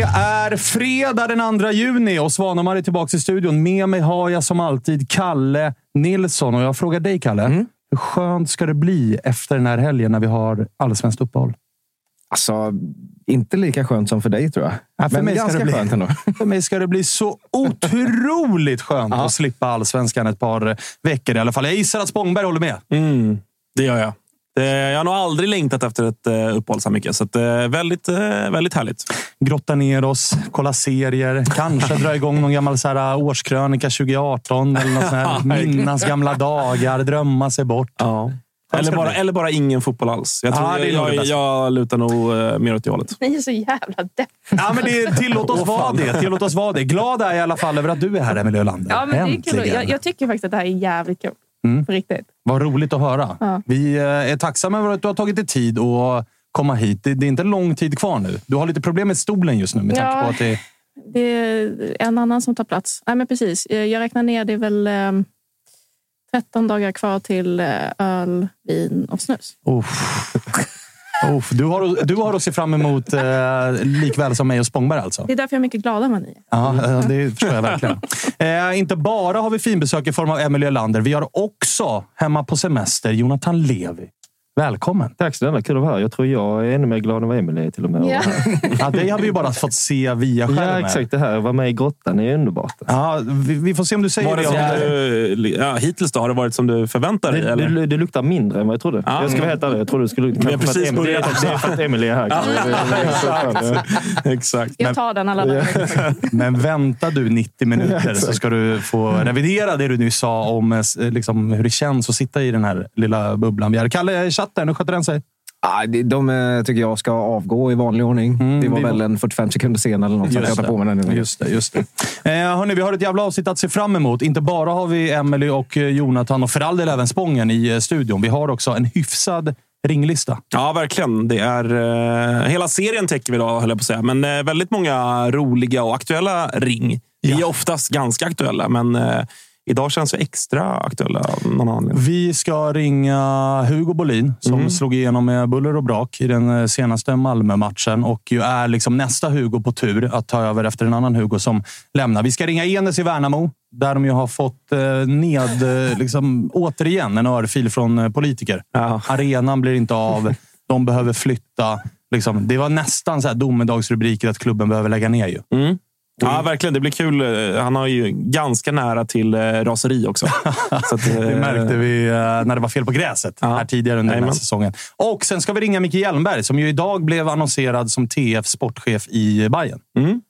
Det är fredag den 2 juni och Svanemar är tillbaka i studion. Med mig har jag som alltid Kalle Nilsson. Och jag frågar dig, Kalle. Hur skönt ska det bli efter den här helgen när vi har allsvenskt uppehåll? Alltså, inte lika skönt som för dig tror jag. Ja, för Men mig ska ganska det bli- skönt ändå. För mig ska det bli så otroligt skönt Ja. att slippa allsvenskan ett par veckor i alla fall. Jag gissar att Spångberg håller med. Mm, det gör jag. Det, jag har nog aldrig längtat efter ett uh, uppehåll så mycket. Så att, eh, väldigt, eh, väldigt härligt. Grotta ner oss, kolla serier, kanske dra igång någon gammal så här, årskrönika 2018 eller något sånt här. Minnas gamla dagar, drömma sig bort. Ja. Eller bara, eller bara ingen fotboll alls. Jag, tror, Ja, det är nog det jag, bästa. jag, lutar nog uh, mer åt det hållet. Ni är så jävla depp. Ja, men det, tillåt oss Åh, vara det. Tillåt oss vara det. Glad är jag i alla fall över att du är här, Emelie Ölander. Ja, men det är kul. Äntligen. Jag, jag tycker faktiskt att det här är jävligt kul. Mm. På riktigt. Vad roligt att höra. Ja. Vi eh, är tacksamma över att du har tagit dig tid att komma hit. Det, är inte lång tid kvar nu. Du har lite problem med stolen just nu med tanke Ja. på att det Det är en annan som tar plats. Nej, men precis. Jag jag räknar ner. Det är väl eh, 13 dagar kvar till eh, öl, vin och snus. Uff. Uff. Du, har, du har att se fram emot eh, likväl som mig och Spångberg alltså. Det är därför jag är mycket gladare än vad ni är. Ja, eh, det förstår jag verkligen. Eh, inte bara har vi finbesök i form av Emelie Ölander. Vi har också hemma på semester Jonathan Levi. Välkommen! Tack snälla, kul att vara här. Jag tror jag är ännu mer glad än vad Emelie är till och med. Ja. Ja, det har vi ju bara fått se via skärmen. ja exakt. Det här, att vara med i grottan är underbart. Ja, vi, vi får se om du säger Var det det. du, ja, hittills då, har det varit som du förväntar dig? Det, eller? det, det luktar mindre än vad jag trodde. Ja. Jag ska vara helt ärlig. Jag trodde det skulle... precis Em- det, är, för att Emelie är här. skönt. Exakt. Jag tar den alla dagar. Men vänta du 90 minuter så ska du få revidera det du nyss sa om eh, liksom, hur det känns att sitta i den här lilla bubblan. Vi är. Kalle, chatten, hur sköter den sig? Ah, det- de eh, tycker jag ska avgå i vanlig ordning. Mm, det var vi- väl en 45 sekunder sen eller något. att jag tar på mig den. Just det. Just det. Eh, hörni, vi har ett jävla avsnitt att se fram emot. Inte bara har vi Emily och eh, Jonathan och för all del även Spången i eh, studion. Vi har också en hyfsad ringlista. Ja, verkligen. Det är, eh, hela serien täcker vi idag, höll jag på att säga. Men eh, väldigt många roliga och aktuella ring. Vi är oftast ganska aktuella, men eh, idag känns vi extra aktuella av någon anledning. Vi ska ringa Hugo Bolin som Mm. slog igenom med buller och brak i den eh, senaste Malmö-matchen och ju är liksom nästa Hugo på tur att ta över efter en annan Hugo som lämnar. Vi ska ringa Enes i Värnamo där de ju har fått eh, ned, eh, liksom, återigen, en örfil från politiker. Ja. Arenan blir inte av. De behöver flytta. Liksom, det var nästan så här domedagsrubriker att klubben behöver lägga ner. Ju. Mm. Ja, verkligen. Det blir kul. Han har ju ganska nära till eh, raseri också. så att, det märkte vi eh, när det var fel på gräset ja. här tidigare under Amen. den här säsongen. Och sen ska vi ringa Micke Hjelmberg som ju idag blev annonserad som TF sportchef i Bayern. Mm.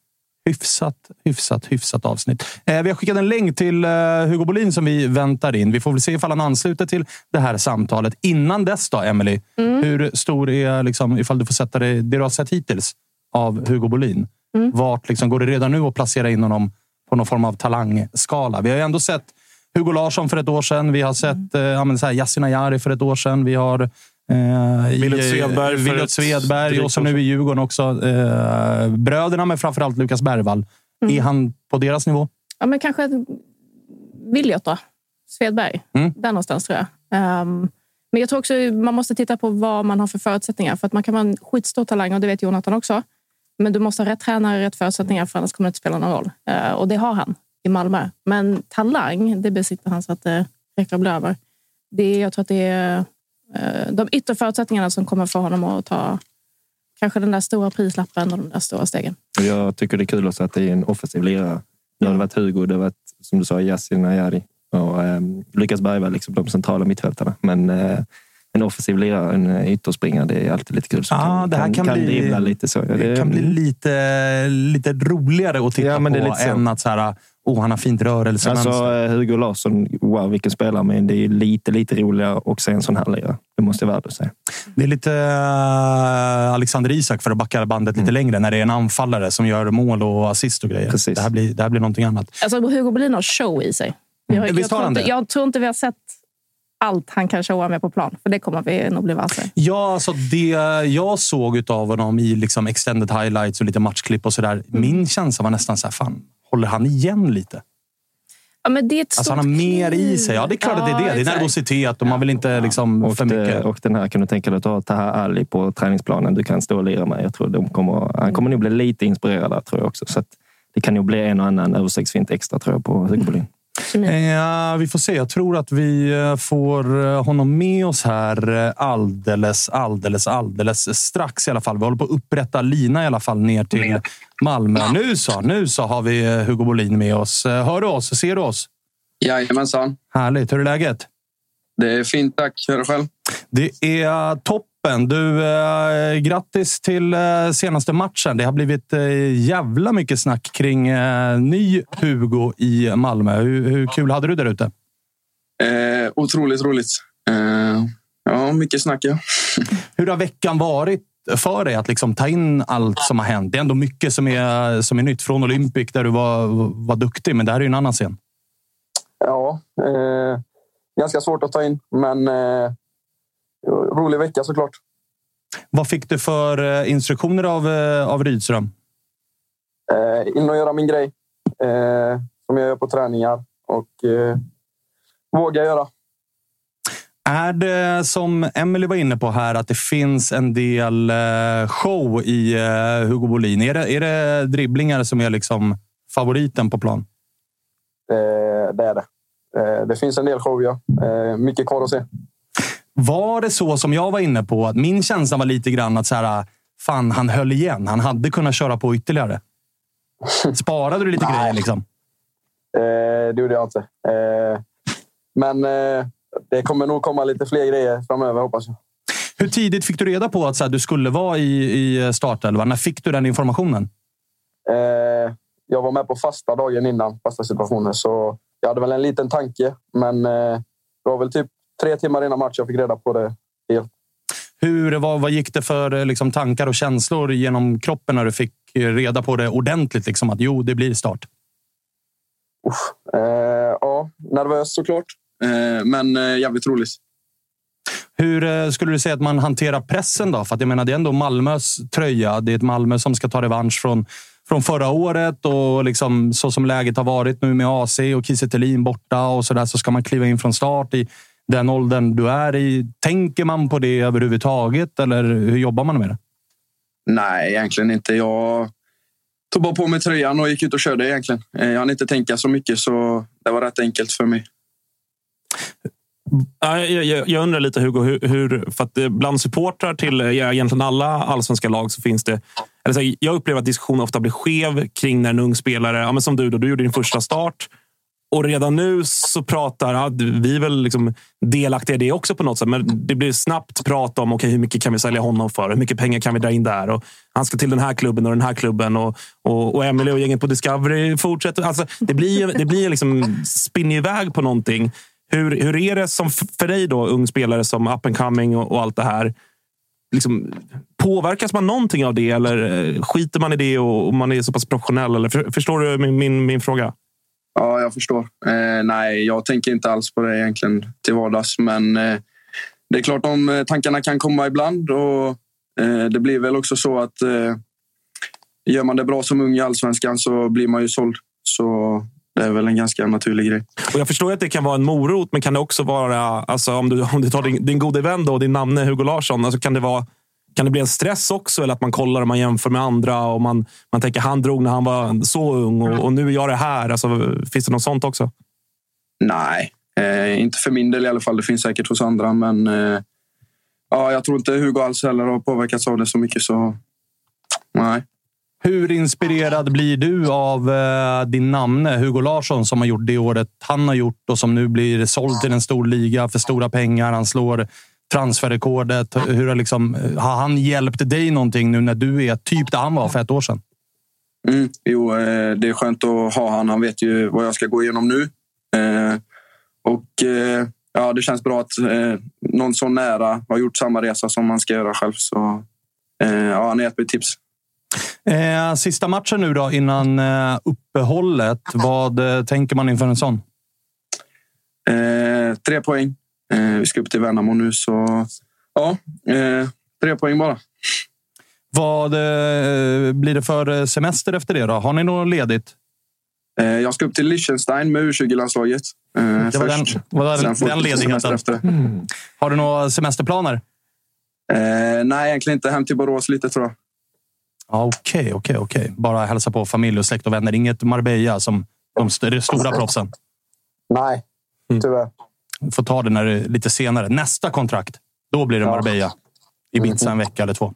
Hyfsat, hyfsat, hyfsat avsnitt. Eh, vi har skickat en länk till eh, Hugo Bolin som vi väntar in. Vi får väl se ifall han ansluter till det här samtalet. Innan dess då, Emily. Mm. Hur stor är, liksom, ifall du får sätta det, det du har sett hittills av Hugo Bolin? Mm. Vart liksom, går det redan nu att placera in honom på någon form av talangskala? Vi har ju ändå sett Hugo Larsson för ett år sedan. Vi har sett mm. eh, Yasin Ayari för ett år sedan. Vi har Eh, Willot Svedberg, Willot Svedberg och så nu i Djurgården också. Eh, bröderna, men framförallt Lukas Bergvall. Mm. Är han på deras nivå? Ja, men kanske Williot då. Svedberg. Mm. Där någonstans tror jag. Um, men jag tror också man måste titta på vad man har för förutsättningar. För att man kan vara en skitstor talang och det vet Jonathan också. Men du måste ha rätt tränare, rätt förutsättningar för annars kommer det inte spela någon roll. Eh, och det har han i Malmö. Men talang, det besitter han så att det räcker att bli över. Det, jag tror att det är eh, de yttre förutsättningarna som kommer få honom att ta kanske den där stora prislappen och de där stora stegen. Jag tycker det är kul också att det är en offensiv lirare. Nu har det varit Hugo, det har varit som du sa Yasin Ayari och eh, Lukas Bergvall, liksom de centrala mittfältarna. Men eh, en offensiv lirare, en ytterspringare, det är alltid lite kul. Så ja, kan, det här kan, kan, bli, lite så. Det, kan bli lite, lite roligare att titta ja, på än att så här, oh, han har fint rörelsemönster. Alltså, eh, Hugo Larsson, wow vilken spelare. Men det är lite, lite roligare att se en sån här lirare. Det måste jag värd säga. Det är lite uh, Alexander Isak för att backa bandet lite mm. längre. När det är en anfallare som gör mål och assist och grejer. Precis. Det, här blir, det här blir någonting annat. Alltså, Hugo Bolin har show i sig. Jag, jag, jag, tror inte, jag tror inte vi har sett allt han kan showa med på plan. För det kommer vi nog bli varse. Ja, alltså det jag såg av honom i liksom extended highlights och lite matchklipp och sådär. Mm. Min känsla var nästan så här, fan, håller han igen lite? Ja, men det är ett alltså, han har mer i sig. Ja, det är klart ja, att det är det. Det är nervositet och man vill inte liksom, och för mycket. och den här kan du tänka dig att ha Taha Ali på träningsplanen. Du kan stå och lira med. Jag tror de kommer, han kommer nog bli lite inspirerad där, tror jag också. Så det kan nog bli en och annan översiktsfint extra tror jag, på Hugo Bolin. Ja, vi får se. Jag tror att vi eh, får eh, honom med oss här eh, alldeles, alldeles, alldeles strax i alla fall. Vi håller på att upprätta lina i alla fall ner till Malmö. Nu så, nu så har vi Hugo Bolin med oss. Hör du oss? Ser du oss? Jajamensan. Härligt. Hur är läget? Det är fint, tack. Hur är det själv? Det är topp toppen. Du, eh, grattis till eh, senaste matchen. Det har blivit eh, jävla mycket snack kring eh, ny Hugo i Malmö. Hur, hur kul hade du där ute? Eh, otroligt roligt. Eh, ja, mycket snack ja. hur har veckan varit för dig att liksom ta in allt som har hänt? Det är ändå mycket som är, som är nytt. Från Olympic där du var, var duktig, men det här är ju en annan scen. Ja, eh, ganska svårt att ta in, men eh, rolig vecka såklart. Vad fick du för eh, instruktioner av, eh, av Rydström? Eh, in och göra min grej eh, som jag gör på träningar och eh, våga göra. Är det som Emily var inne på här att det finns en del eh, show i Hugo Bolin? Är det, är det dribblingar som är liksom favoriten på plan? det är det. det finns en del show, ja. mycket kvar att se. Var det så som jag var inne på? Att min känsla var lite grann att så här, fan, han höll igen. Han hade kunnat köra på ytterligare. Sparade du lite grejer? Liksom? Eh, det gjorde jag inte. Eh, men eh, det kommer nog komma lite fler grejer framöver, hoppas jag. Hur tidigt fick du reda på att så här, du skulle vara i, i startelvan? När fick du den informationen? Eh, jag var med på fasta dagen innan, fasta situationer. Så jag hade väl en liten tanke, men eh, det var väl typ tre timmar innan match jag fick reda på det helt. Hur, vad, vad gick det för eh, liksom, tankar och känslor genom kroppen när du fick reda på det ordentligt? Liksom, att jo, det blir start. Uff, eh, ja, nervös såklart, eh, men eh, jävligt roligt. Hur eh, skulle du säga att man hanterar pressen då? För att jag menar, det är ändå Malmös tröja. Det är ett Malmö som ska ta revansch från, från förra året och liksom, så som läget har varit nu med AC och Kiese borta och så där så ska man kliva in från start i den åldern du är i. Tänker man på det överhuvudtaget eller hur jobbar man med det? Nej, egentligen inte. Jag tog bara på mig tröjan och gick ut och körde egentligen. Eh, jag hann inte tänka så mycket så det var rätt enkelt för mig. Jag, jag, jag, undrar lite Hugo, hur, hur, för att bland supportrar till egentligen alla allsvenska lag så finns det... Eller så, jag upplever att diskussionen ofta blir skev kring när en ung spelare, ja, men som du, då, du gjorde din första start och redan nu så pratar, ja, vi är väl liksom delaktiga i det också på något sätt, men det blir snabbt prat om okay, hur mycket kan vi sälja honom för? Hur mycket pengar kan vi dra in där? Och han ska till den här klubben och den här klubben. Och, och, och Emily och gänget på Discovery fortsätter. Alltså, det blir, det blir liksom spinner iväg på någonting. Hur, hur är det som för dig, då, ung spelare som up and coming och, och allt det här? Liksom, påverkas man någonting av det eller eh, skiter man i det och, och man är så pass professionell? Eller, för, förstår du min, min, min fråga? Ja, jag förstår. Eh, nej, jag tänker inte alls på det egentligen till vardags. Men eh, det är klart, de eh, tankarna kan komma ibland. Och, eh, det blir väl också så att eh, gör man det bra som ung i allsvenskan så blir man ju såld. Så det är väl en ganska naturlig grej. Och jag förstår att det kan vara en morot, men kan det också vara... Alltså, om, du, om du tar din, din gode vän då, din namne Hugo Larsson, alltså, kan det vara kan det bli en stress också? Eller att man kollar och man jämför med andra och man, man tänker han drog när han var så ung och, och nu är jag det här. Alltså, finns det något sånt också? Nej, eh, inte för min del i alla fall. Det finns säkert hos andra, men eh, ja, jag tror inte Hugo alls heller har påverkats av det så mycket. Så nej. Hur inspirerad blir du av eh, din namne Hugo Larsson som har gjort det året han har gjort och som nu blir såld till en stor liga för stora pengar. Han slår transferrekordet? Hur har, liksom, har han hjälpt dig någonting nu när du är typ där han var för ett år sedan? Mm, jo, eh, det är skönt att ha han. Han vet ju vad jag ska gå igenom nu. Eh, och eh, ja, det känns bra att någon så nära har gjort samma resa som man ska göra själv. Så ja, han har gett mig tips. Sista matchen nu då innan uppehållet. Vad tänker man inför en sån? tre poäng. Eh, vi ska upp till Värnamo nu, så ja, eh, tre poäng bara. Vad eh, blir det för semester efter det? då? Har ni något ledigt? Jag ska upp till Liechtenstein med U20-landslaget. Det var först. den, var den, den ledigheten. Mm. Har du några semesterplaner? Eh, nej, egentligen inte. Hem till Borås lite tror jag. Okej, okej, okej. Bara hälsa på familj och släkt och vänner. Inget Marbella som de stora proffsen? Nej, tyvärr får ta det när det lite senare. Nästa kontrakt, då blir det Marbella. Ibiza en vecka eller två.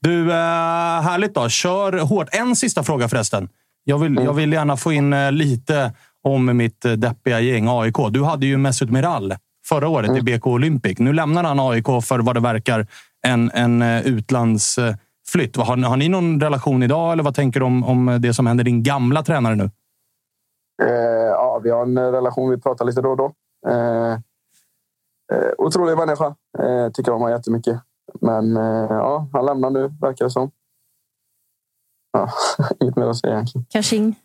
Du, eh, härligt då. Kör hårt. En sista fråga förresten. Jag vill, jag vill gärna få in eh, lite om mitt eh, deppiga gäng AIK. Du hade ju Mesut Miral förra året i BK Olympic. Nu lämnar han AIK för vad det verkar en, en utlandsflytt. Har, har ni någon relation idag eller vad tänker du om, om det som händer din gamla tränare nu? Eh, ja, vi har en relation. Vi pratar lite då och då. Eh, eh, otrolig människa. Eh, tycker om honom jättemycket. Men eh, ja, han lämnar nu, verkar det som. Ja, inget mer att säga egentligen. Kaching.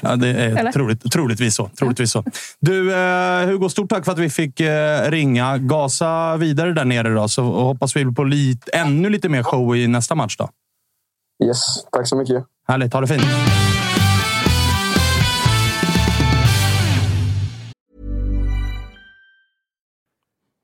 Ja, det är troligt, troligtvis, så, troligtvis så. Du, eh, Hugo, stort tack för att vi fick eh, ringa. Gasa vidare där nere då, så hoppas vi på lite, ännu lite mer show i nästa match. Då. Yes, tack så mycket. Härligt. Ha det fint.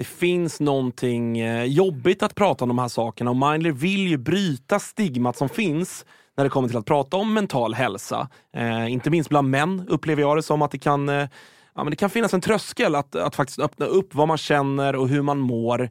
det finns någonting eh, jobbigt att prata om de här sakerna och Mindler vill ju bryta stigmat som finns när det kommer till att prata om mental hälsa. Eh, inte minst bland män upplever jag det som att det kan, eh, ja, men det kan finnas en tröskel att, att faktiskt öppna upp vad man känner och hur man mår.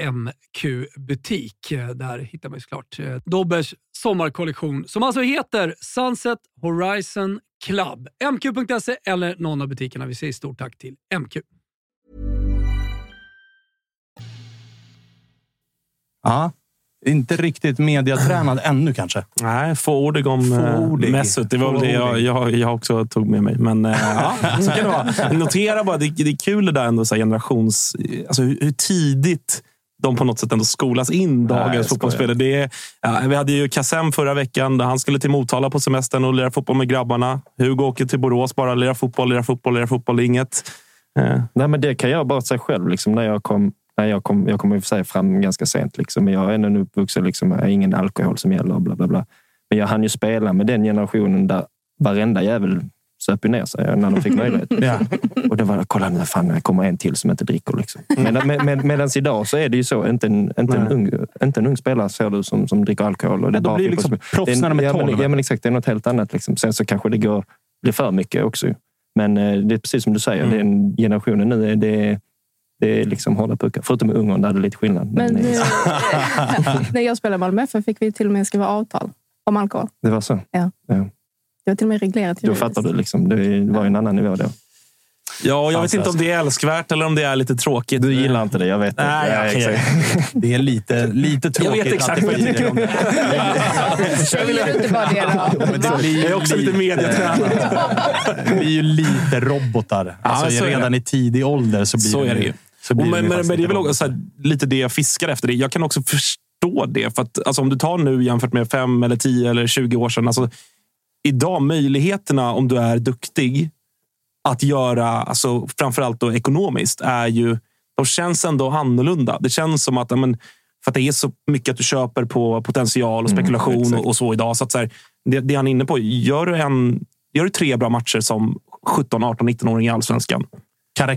MQ-butik. Eh, Där hittar man ju såklart eh, Dobbers sommarkollektion som alltså heter Sunset Horizon Club. MQ.se eller någon av butikerna. Vi säger stort tack till MQ. Ja. inte riktigt mediatränad ännu kanske. Nej, få ord om Fåordig. Mesut. Det var väl det jag, jag, jag också tog med mig. Men eh, ja, så kan det vara. Notera bara, det, det är kul det där ändå, så här generations... Alltså hur, hur tidigt de på något sätt ändå skolas in, dagens fotbollsspelare. Det är, ja, vi hade ju Kassem förra veckan. Där han skulle till Motala på semestern och lira fotboll med grabbarna. Hugo åker till Borås bara, lirar fotboll, lirar fotboll, lirar fotboll. Inget. Eh, Nej, men det kan jag bara säga själv. Liksom, när jag kom, när jag kom, jag kom i och för sig fram ganska sent. Liksom, men jag är ändå uppvuxen, liksom, har ingen alkohol som gäller. Bla, bla, bla. Men jag hann ju spela med den generationen där varenda jävel söp ju ner sig när de fick möjlighet. Ja. Och det var, kolla nu, fan, det kommer en till som inte dricker. Liksom. Medan med, med, medans idag så är det ju så, inte en, inte en, ung, inte en ung spelare ser du som, som dricker alkohol. Och det är Ja, de bara blir liksom proffs Det när de är ja, men, 12. ja, men exakt. Det är något helt annat. Liksom. Sen så kanske det går, blir för mycket också. Men eh, det är precis som du säger, Mm. den generationen nu är det, det är liksom hårda puckar. Förutom i Ungern där det är lite skillnad. Men, Men eh, eh, när jag spelade i Malmö FF fick vi till och med skriva avtal om alkohol. det var så. Det var till och med reglerat Då fattar du. Liksom. Det var ju en annan nivå då. ja, jag vet Fantastiskt. inte om det är älskvärt eller om det är lite tråkigt. Du gillar inte det, jag vet. Nej, det. jag- exakt. Det är lite, lite Jag tråkigt. vet exakt vad det jag tycker. Säger du inte bara det då? Det Jag är också lite mediatränad. Det blir ju lite robotar. Alltså, så är redan det. i tidig ålder så blir Så är det ju. Så blir men, men, det är väl också robotar. så här, lite det jag fiskar efter. Det. Jag kan också förstå det. För att, alltså, om du tar nu jämfört med fem, eller tio eller 20 år sedan. Alltså, idag, möjligheterna om du är duktig att göra, alltså, framförallt då ekonomiskt, är ju, de känns ändå annorlunda. Det känns som att men, för att det är så mycket att du köper på potential och spekulation exakt. och, och så idag. Så att, så här, det, det han är inne på, gör du, en, gör du tre bra matcher som 17, 18, 19-åring i allsvenskan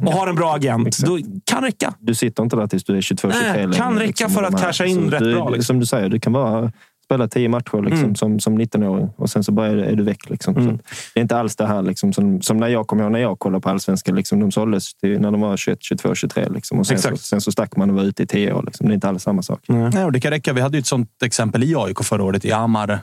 och har en bra agent, Exakt. då kan räcka. Du sitter inte där tills du är 22, 23 Nej, kan räcka för och att casha in rätt du, bra, liksom. Som du säger, du kan bara spela tio matcher liksom, Mm. som, som 19-åring och sen så bara är, du- är du väck. Liksom. Mm. Det är inte alls det här liksom, som, som när jag kommer ihåg när jag kollade på allsvenskan. Liksom, de såldes till, när de var 21, 22, 23. Liksom, och sen, så, sen så stack man och var ute i tio år. Liksom. Det är inte alls samma sak. Nej, och det kan räcka. Vi hade ju ett sånt exempel i AIK förra året, i Amar. Eh,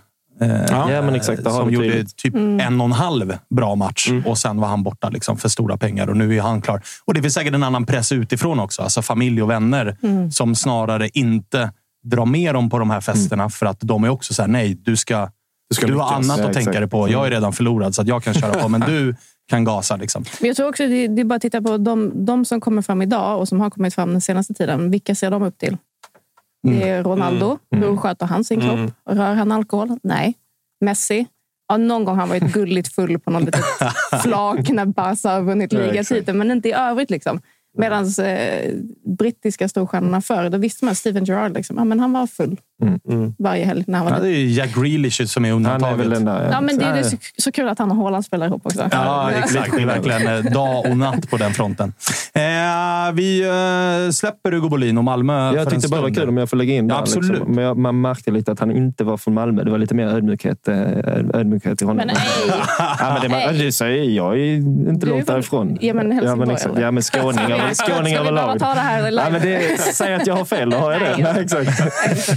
Ja, men exakt. Som gjorde tydligt. typ en och en halv bra match och sen var han borta liksom för stora pengar och nu är han klar. Och det finns säkert en annan press utifrån också. Alltså familj och vänner som snarare inte drar med dem på de här festerna för att de är också så här, nej, du ska, du, ska har lyckas. annat Ja, att tänka exakt. dig på. Jag är redan förlorad så att jag kan köra på, men du kan gasa. Liksom. Men jag tror också det, det är bara att titta på de, de som kommer fram idag och som har kommit fram den senaste tiden. Vilka ser de upp till? Det är Ronaldo. Hur sköter han sin kropp? Rör han alkohol? Nej. Messi? Ja, någon gång har han varit gulligt full på något litet flak när Barca har vunnit ligatiteln, men inte i övrigt. Liksom. Medan eh, brittiska storstjärnorna förr, då visste man Steven Gerrard, liksom, ah, men han var full varje helg när han var Ja, det är ju Jack Grealish som är undantaget. där... Ja, men det är det så, så kul att han och Haaland spelar ihop också. Ja, exakt. Det är verkligen eh, dag och natt på den fronten. Eh, vi eh, släpper Hugo Bolin och Malmö Jag tyckte bara det var kul om jag får lägga in Ja, där, absolut. Liksom. Men jag, man märkte lite att han inte var från Malmö. Det var lite mer ödmjukhet, eh, ödmjukhet i honom. Men nej. Ja, men det, man, det säger, jag är inte Du långt från- därifrån. Ja, men ja, men, Helsingborg, ja, men skåning, över- Ska vi bara överlag. ta det här live? Ja, men det, säg att jag har fel, då har jag det. Nej. Nej, exakt.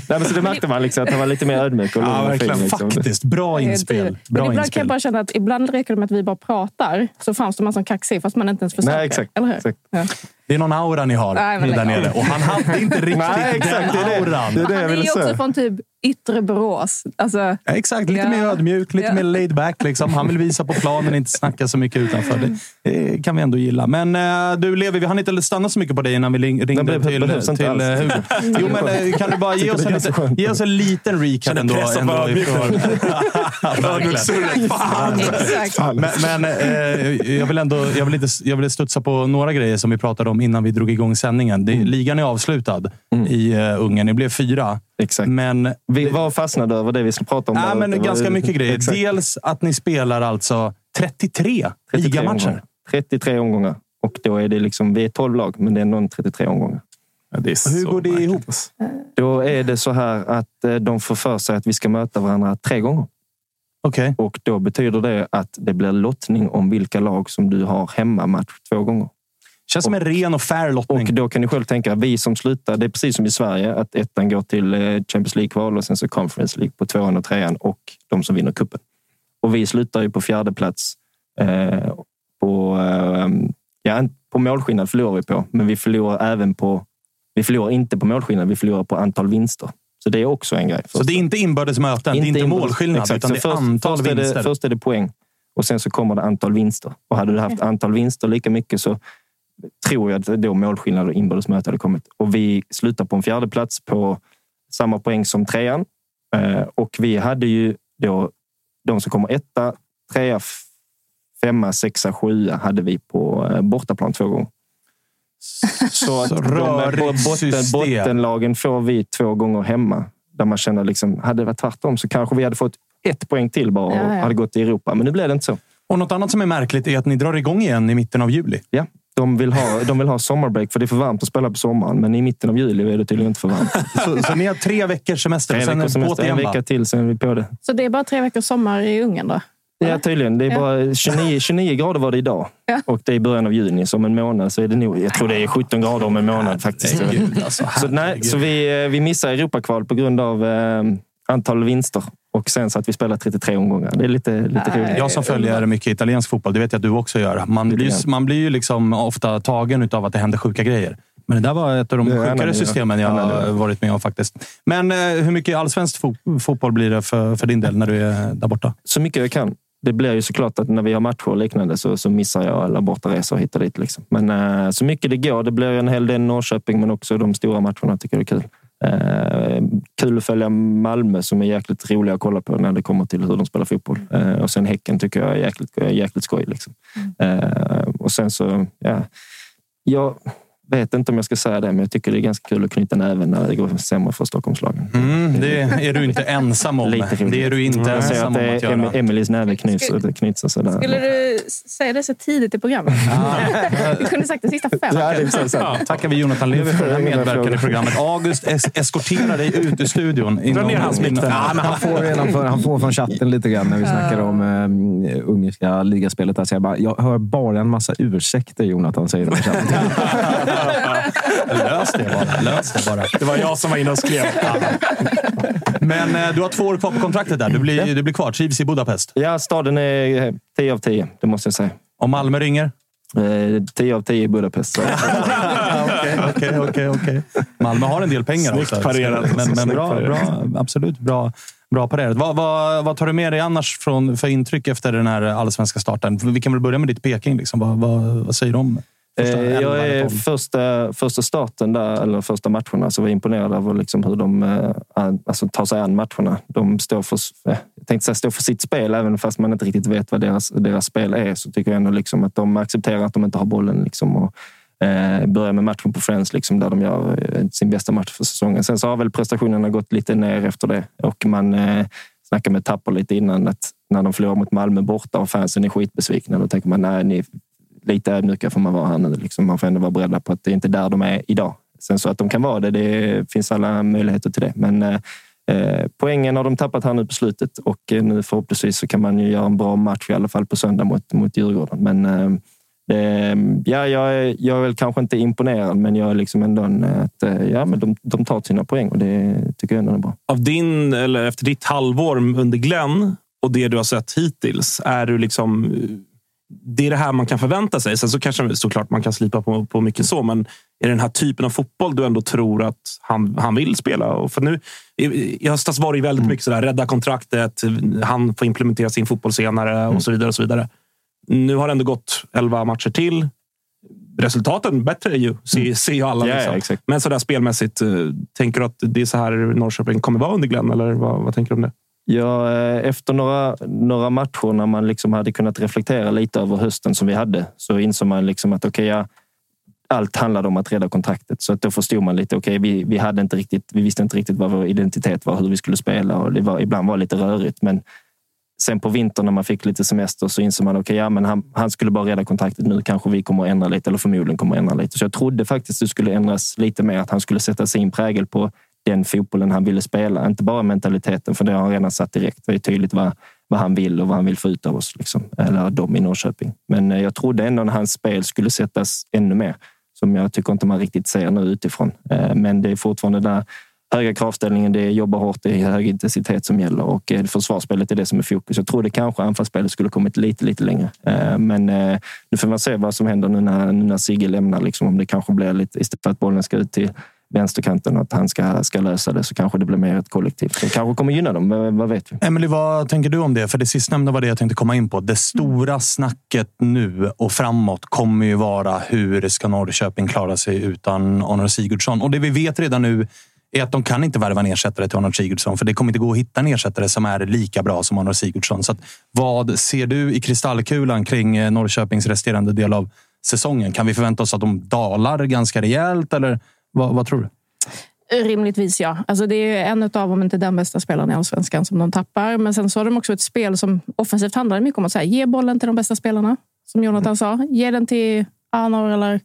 Nej, men så det märkte man liksom, att han var lite mer ödmjuk och Ja, fin. verkligen. Liksom. Faktiskt. Bra inspel. Bra ibland kan inspel. jag bara känna att ibland räcker det med att vi bara pratar så framstår man som kaxig fast man inte ens försöker. Nej, exakt. Eller hur? exakt. Ja. Det är någon aura ni har Nej, där nere. Och han hade inte riktigt Nej, exakt. den Det är det. auran. Det är det jag Han är ju också från typ yttre Borås. Alltså, Ja, Exakt, lite Ja. mer ödmjuk, lite Ja. mer laid back. Liksom. Han vill visa på planen, inte snacka så mycket utanför. Det, det kan vi ändå gilla. Men eh, du Levi, vi hann inte stanna så mycket på dig innan vi ring- ringde det till, inte till alls. eh, Hugo. Jo, men eh, kan du bara ge oss, en skönt. ge oss en liten recap Känner ändå? ändå exakt. Men, men jag, vill ändå, jag, vill inte, jag vill studsa på några grejer som vi pratade om innan vi drog igång sändningen. Det, Ligan är avslutad i uh, Ungern. Det blev fyra. Exakt. Men Vi var fastnade över det vi skulle prata om. Där. men var- ganska mycket grejer. Exakt. Dels att ni spelar alltså 33, 33 ligamatcher. omgångar. 33 omgångar. Och då är det liksom, vi är 12 lag, men det är någon 33 omgångar. Ja, Hur går det märkligt, ihop? Då är det så här att eh, de får för sig att vi ska möta varandra tre gånger. Okej. Och då betyder det att det blir lottning om vilka lag som du har hemmamatch två gånger. Känns som en ren och fair lottning. Och då kan ni själv tänka, vi som slutar, det är precis som i Sverige, att ettan går till eh, Champions League-kval och sen så Conference League på tvåan och trean och de som vinner kuppen. Och vi slutar ju på fjärde plats. Eh, på, eh, ja, på målskillnad förlorar vi på, men vi förlorar även på... Vi förlorar inte på målskillnad, vi förlorar på antal vinster. Så det är också en grej. Så det är inte inbördes möten, det är inte inbördes- målskillnad, Exakt. utan det är först, antal först är vinster. det, först är det poäng och sen så kommer det antal vinster. Och hade du haft antal vinster lika mycket så tror jag att då målskillnad och inbördes möte hade kommit. Och vi slutar på en fjärde plats på samma poäng som trean. Eh, Och vi hade ju då de som kommer etta, trea, femma, sexa, sjua hade vi på eh, bortaplan två gånger. Så att Så de, på rörigt botten, bottenlagen får vi två gånger hemma. Där man känner liksom, hade det varit tvärtom så kanske vi hade fått ett poäng till bara och Ja, ja. hade gått i Europa. Men nu blev det inte så. Och något annat som är märkligt är att ni drar igång igen i mitten av juli. Ja, de vill ha, de vill ha sommarbreak för det är för varmt att spela på sommaren. Men i mitten av juli är det tydligen inte för varmt. Så, så ni har tre veckors semester. Tre sen är veckors semester, en vecka till, sen är vi på det. Så det är bara tre veckors sommar i Ungern då? Ja, tydligen. Det är bara 29, 29 grader var det idag. Ja. Och det är i början av juni. Så om en månad så är det nog... Jag tror det är 17 grader om en månad faktiskt. Herregud, alltså, Så, nej, så vi, eh, vi missar Europakval på grund av eh, antal vinster. Och sen så att vi spelar 33 omgångar. Det är lite, lite roligt. Jag som följer mycket italiensk fotboll, det vet jag att du också gör. Man Lite blir, grann. man blir ju liksom ofta tagen av att det händer sjuka grejer. Men det där var ett av de sjukare systemen jag har varit med om faktiskt. Men eh, hur mycket allsvensk fo- fotboll blir det för, för din del när du är där borta? Så mycket jag kan. Det blir ju såklart att när vi har matcher och liknande så, så missar jag alla bortaresor hit och dit. Liksom. Men eh, så mycket det går. Det blir en hel del Norrköping, men också de stora matcherna tycker jag är kul. Eh, kul att följa Malmö som är jäkligt roliga att kolla på när det kommer till hur de spelar fotboll. Eh, och sen Häcken tycker jag är jäkligt, jäkligt skoj. Liksom. Eh, och sen så, ja. Jag vet inte om jag ska säga det, men jag tycker det är ganska kul att knyta näven när det går sämre för Stockholmslagen. Mm, det är du inte ensam om. Lite det är du inte ser ensam att om att göra. Em- Emelies näve knyts och det knyts och sådär. Skulle du säga det så tidigt i programmet? du kunde sagt det sista fem. Ja, det är så, så. Ja, tackar vi Jonathan Levi för den här medverkan i programmet. August es eskorterar dig ut ur studion. Dra ner hans mick men han, får han från chatten lite grann när vi snackar om eh, ungerska ligaspelet. Där, så jag, bara, jag hör bara en massa ursäkter, Jonathan säger de i chatten. Lös det bara. Lös det bara. Det var jag som var inne och skrev. Men eh, du har två år kvar på kontraktet där. Du blir, du blir kvar. Trivs i Budapest. Ja, staden är eh, 10 av 10, det måste jag säga. Om Malmö ringer? Eh, 10 av 10 i Budapest. Okej, okej, okej. Malmö har en del pengar Snyggt också. parerat. Men, men bra, bra, absolut bra, bra parerat. Vad, vad, vad tar du med dig annars från, för intryck efter den här allsvenska starten? Vi kan väl börja med ditt Peking. Liksom. Vad, vad, vad säger du om Eh, jag eller är första, första starten där, eller första matcherna, så var jag imponerad av liksom hur de eh, alltså, tar sig an matcherna. De står för, eh, jag tänkte säga stå för sitt spel, även fast man inte riktigt vet vad deras, deras spel är. Så tycker jag ändå liksom att de accepterar att de inte har bollen. Liksom, och, eh, börjar med matchen på Friends, liksom, där de gör eh, sin bästa match för säsongen. Sen så har väl prestationerna gått lite ner efter det. Och man eh, snackade med Tapper lite innan att när de förlorar mot Malmö borta och fansen är skitbesvikna, då tänker man nej, ni lite ödmjuka får man vara här nu. Liksom. Man får ändå vara beredda på att det är inte där de är idag. Sen så att de kan vara det, det finns alla möjligheter till det. Men eh, poängen har de tappat här nu på slutet och eh, nu förhoppningsvis så kan man ju göra en bra match i alla fall på söndag mot, mot Djurgården. Men eh, det, ja, jag, är, jag är väl kanske inte imponerad, men jag är liksom ändå en, att eh, ja, men de, de tar sina poäng och det tycker jag ändå är bra. Av din, eller efter ditt halvår under Glenn och det du har sett hittills, är du liksom... Det är det här man kan förvänta sig. Sen så kanske såklart man kan slipa på, på mycket så, men är det den här typen av fotboll du ändå tror att han, han vill spela? Och för nu, i, höstas var det väldigt mycket sådär, rädda kontraktet, han får implementera sin fotboll senare och så vidare. och så vidare. Nu har det ändå gått elva matcher till. Resultaten bättre är ju, ser, ser ju alla. Ja, liksom. exakt. Men sådär spelmässigt, eh, tänker du att det är så här Norrköping kommer vara under Glenn? Eller vad, vad tänker du om det? Ja, eh, efter några, några matcher när man liksom hade kunnat reflektera lite över hösten som vi hade så insåg man liksom att okay, ja, allt handlade om att rädda kontraktet. Så att då förstod man lite, Okay, vi, vi, hade inte riktigt, vi visste inte riktigt vad vår identitet var, hur vi skulle spela och det var, ibland var det lite rörigt. Men sen på vintern när man fick lite semester så insåg man, okay, ja, men han, han skulle bara rädda kontraktet. Nu kanske vi kommer att ändra lite, eller förmodligen kommer att ändra lite. Så jag trodde faktiskt det skulle ändras lite mer, att han skulle sätta sin prägel på den fotbollen han ville spela. Inte bara mentaliteten, för det har han redan satt direkt. Det är tydligt vad, vad han vill och vad han vill få ut av oss. Liksom. Eller dem i Norrköping. Men eh, jag trodde ändå att hans spel skulle sättas ännu mer. Som jag tycker inte man riktigt ser nu utifrån. Eh, men det är fortfarande där höga kravställningen, det är jobba hårt, det är hög intensitet som gäller och eh, försvarsspelet är det som är fokus. Jag trodde kanske anfallsspelet skulle kommit lite, lite längre. Men nu får man se vad som händer nu när, nu när Sigge lämnar. Liksom, om det kanske blir lite, istället för att bollen ska ut till vänsterkanten och att han ska, ska lösa det så kanske det blir mer ett kollektiv. Det kanske kommer gynna dem, vad, vad vet vi? Emelie, vad tänker du om det? För det sistnämnda var det jag tänkte komma in på. Det stora snacket nu och framåt kommer ju vara hur ska Norrköping klara sig utan Arnold Sigurdsson? Och det vi vet redan nu är att de kan inte värva en ersättare till Arnold Sigurdsson, för det kommer inte gå att hitta en ersättare som är lika bra som Arnold Sigurdsson. Så att, vad ser du i kristallkulan kring eh, Norrköpings resterande del av säsongen? Kan vi förvänta oss att de dalar ganska rejält eller vad, vad tror du? Rimligtvis ja. Alltså det är en av, om inte den bästa spelaren i allsvenskan som de tappar. Men sen så har de också ett spel som offensivt handlar mycket om att säga, ge bollen till de bästa spelarna. Som Jonathan sa. Ge den till Arnor eller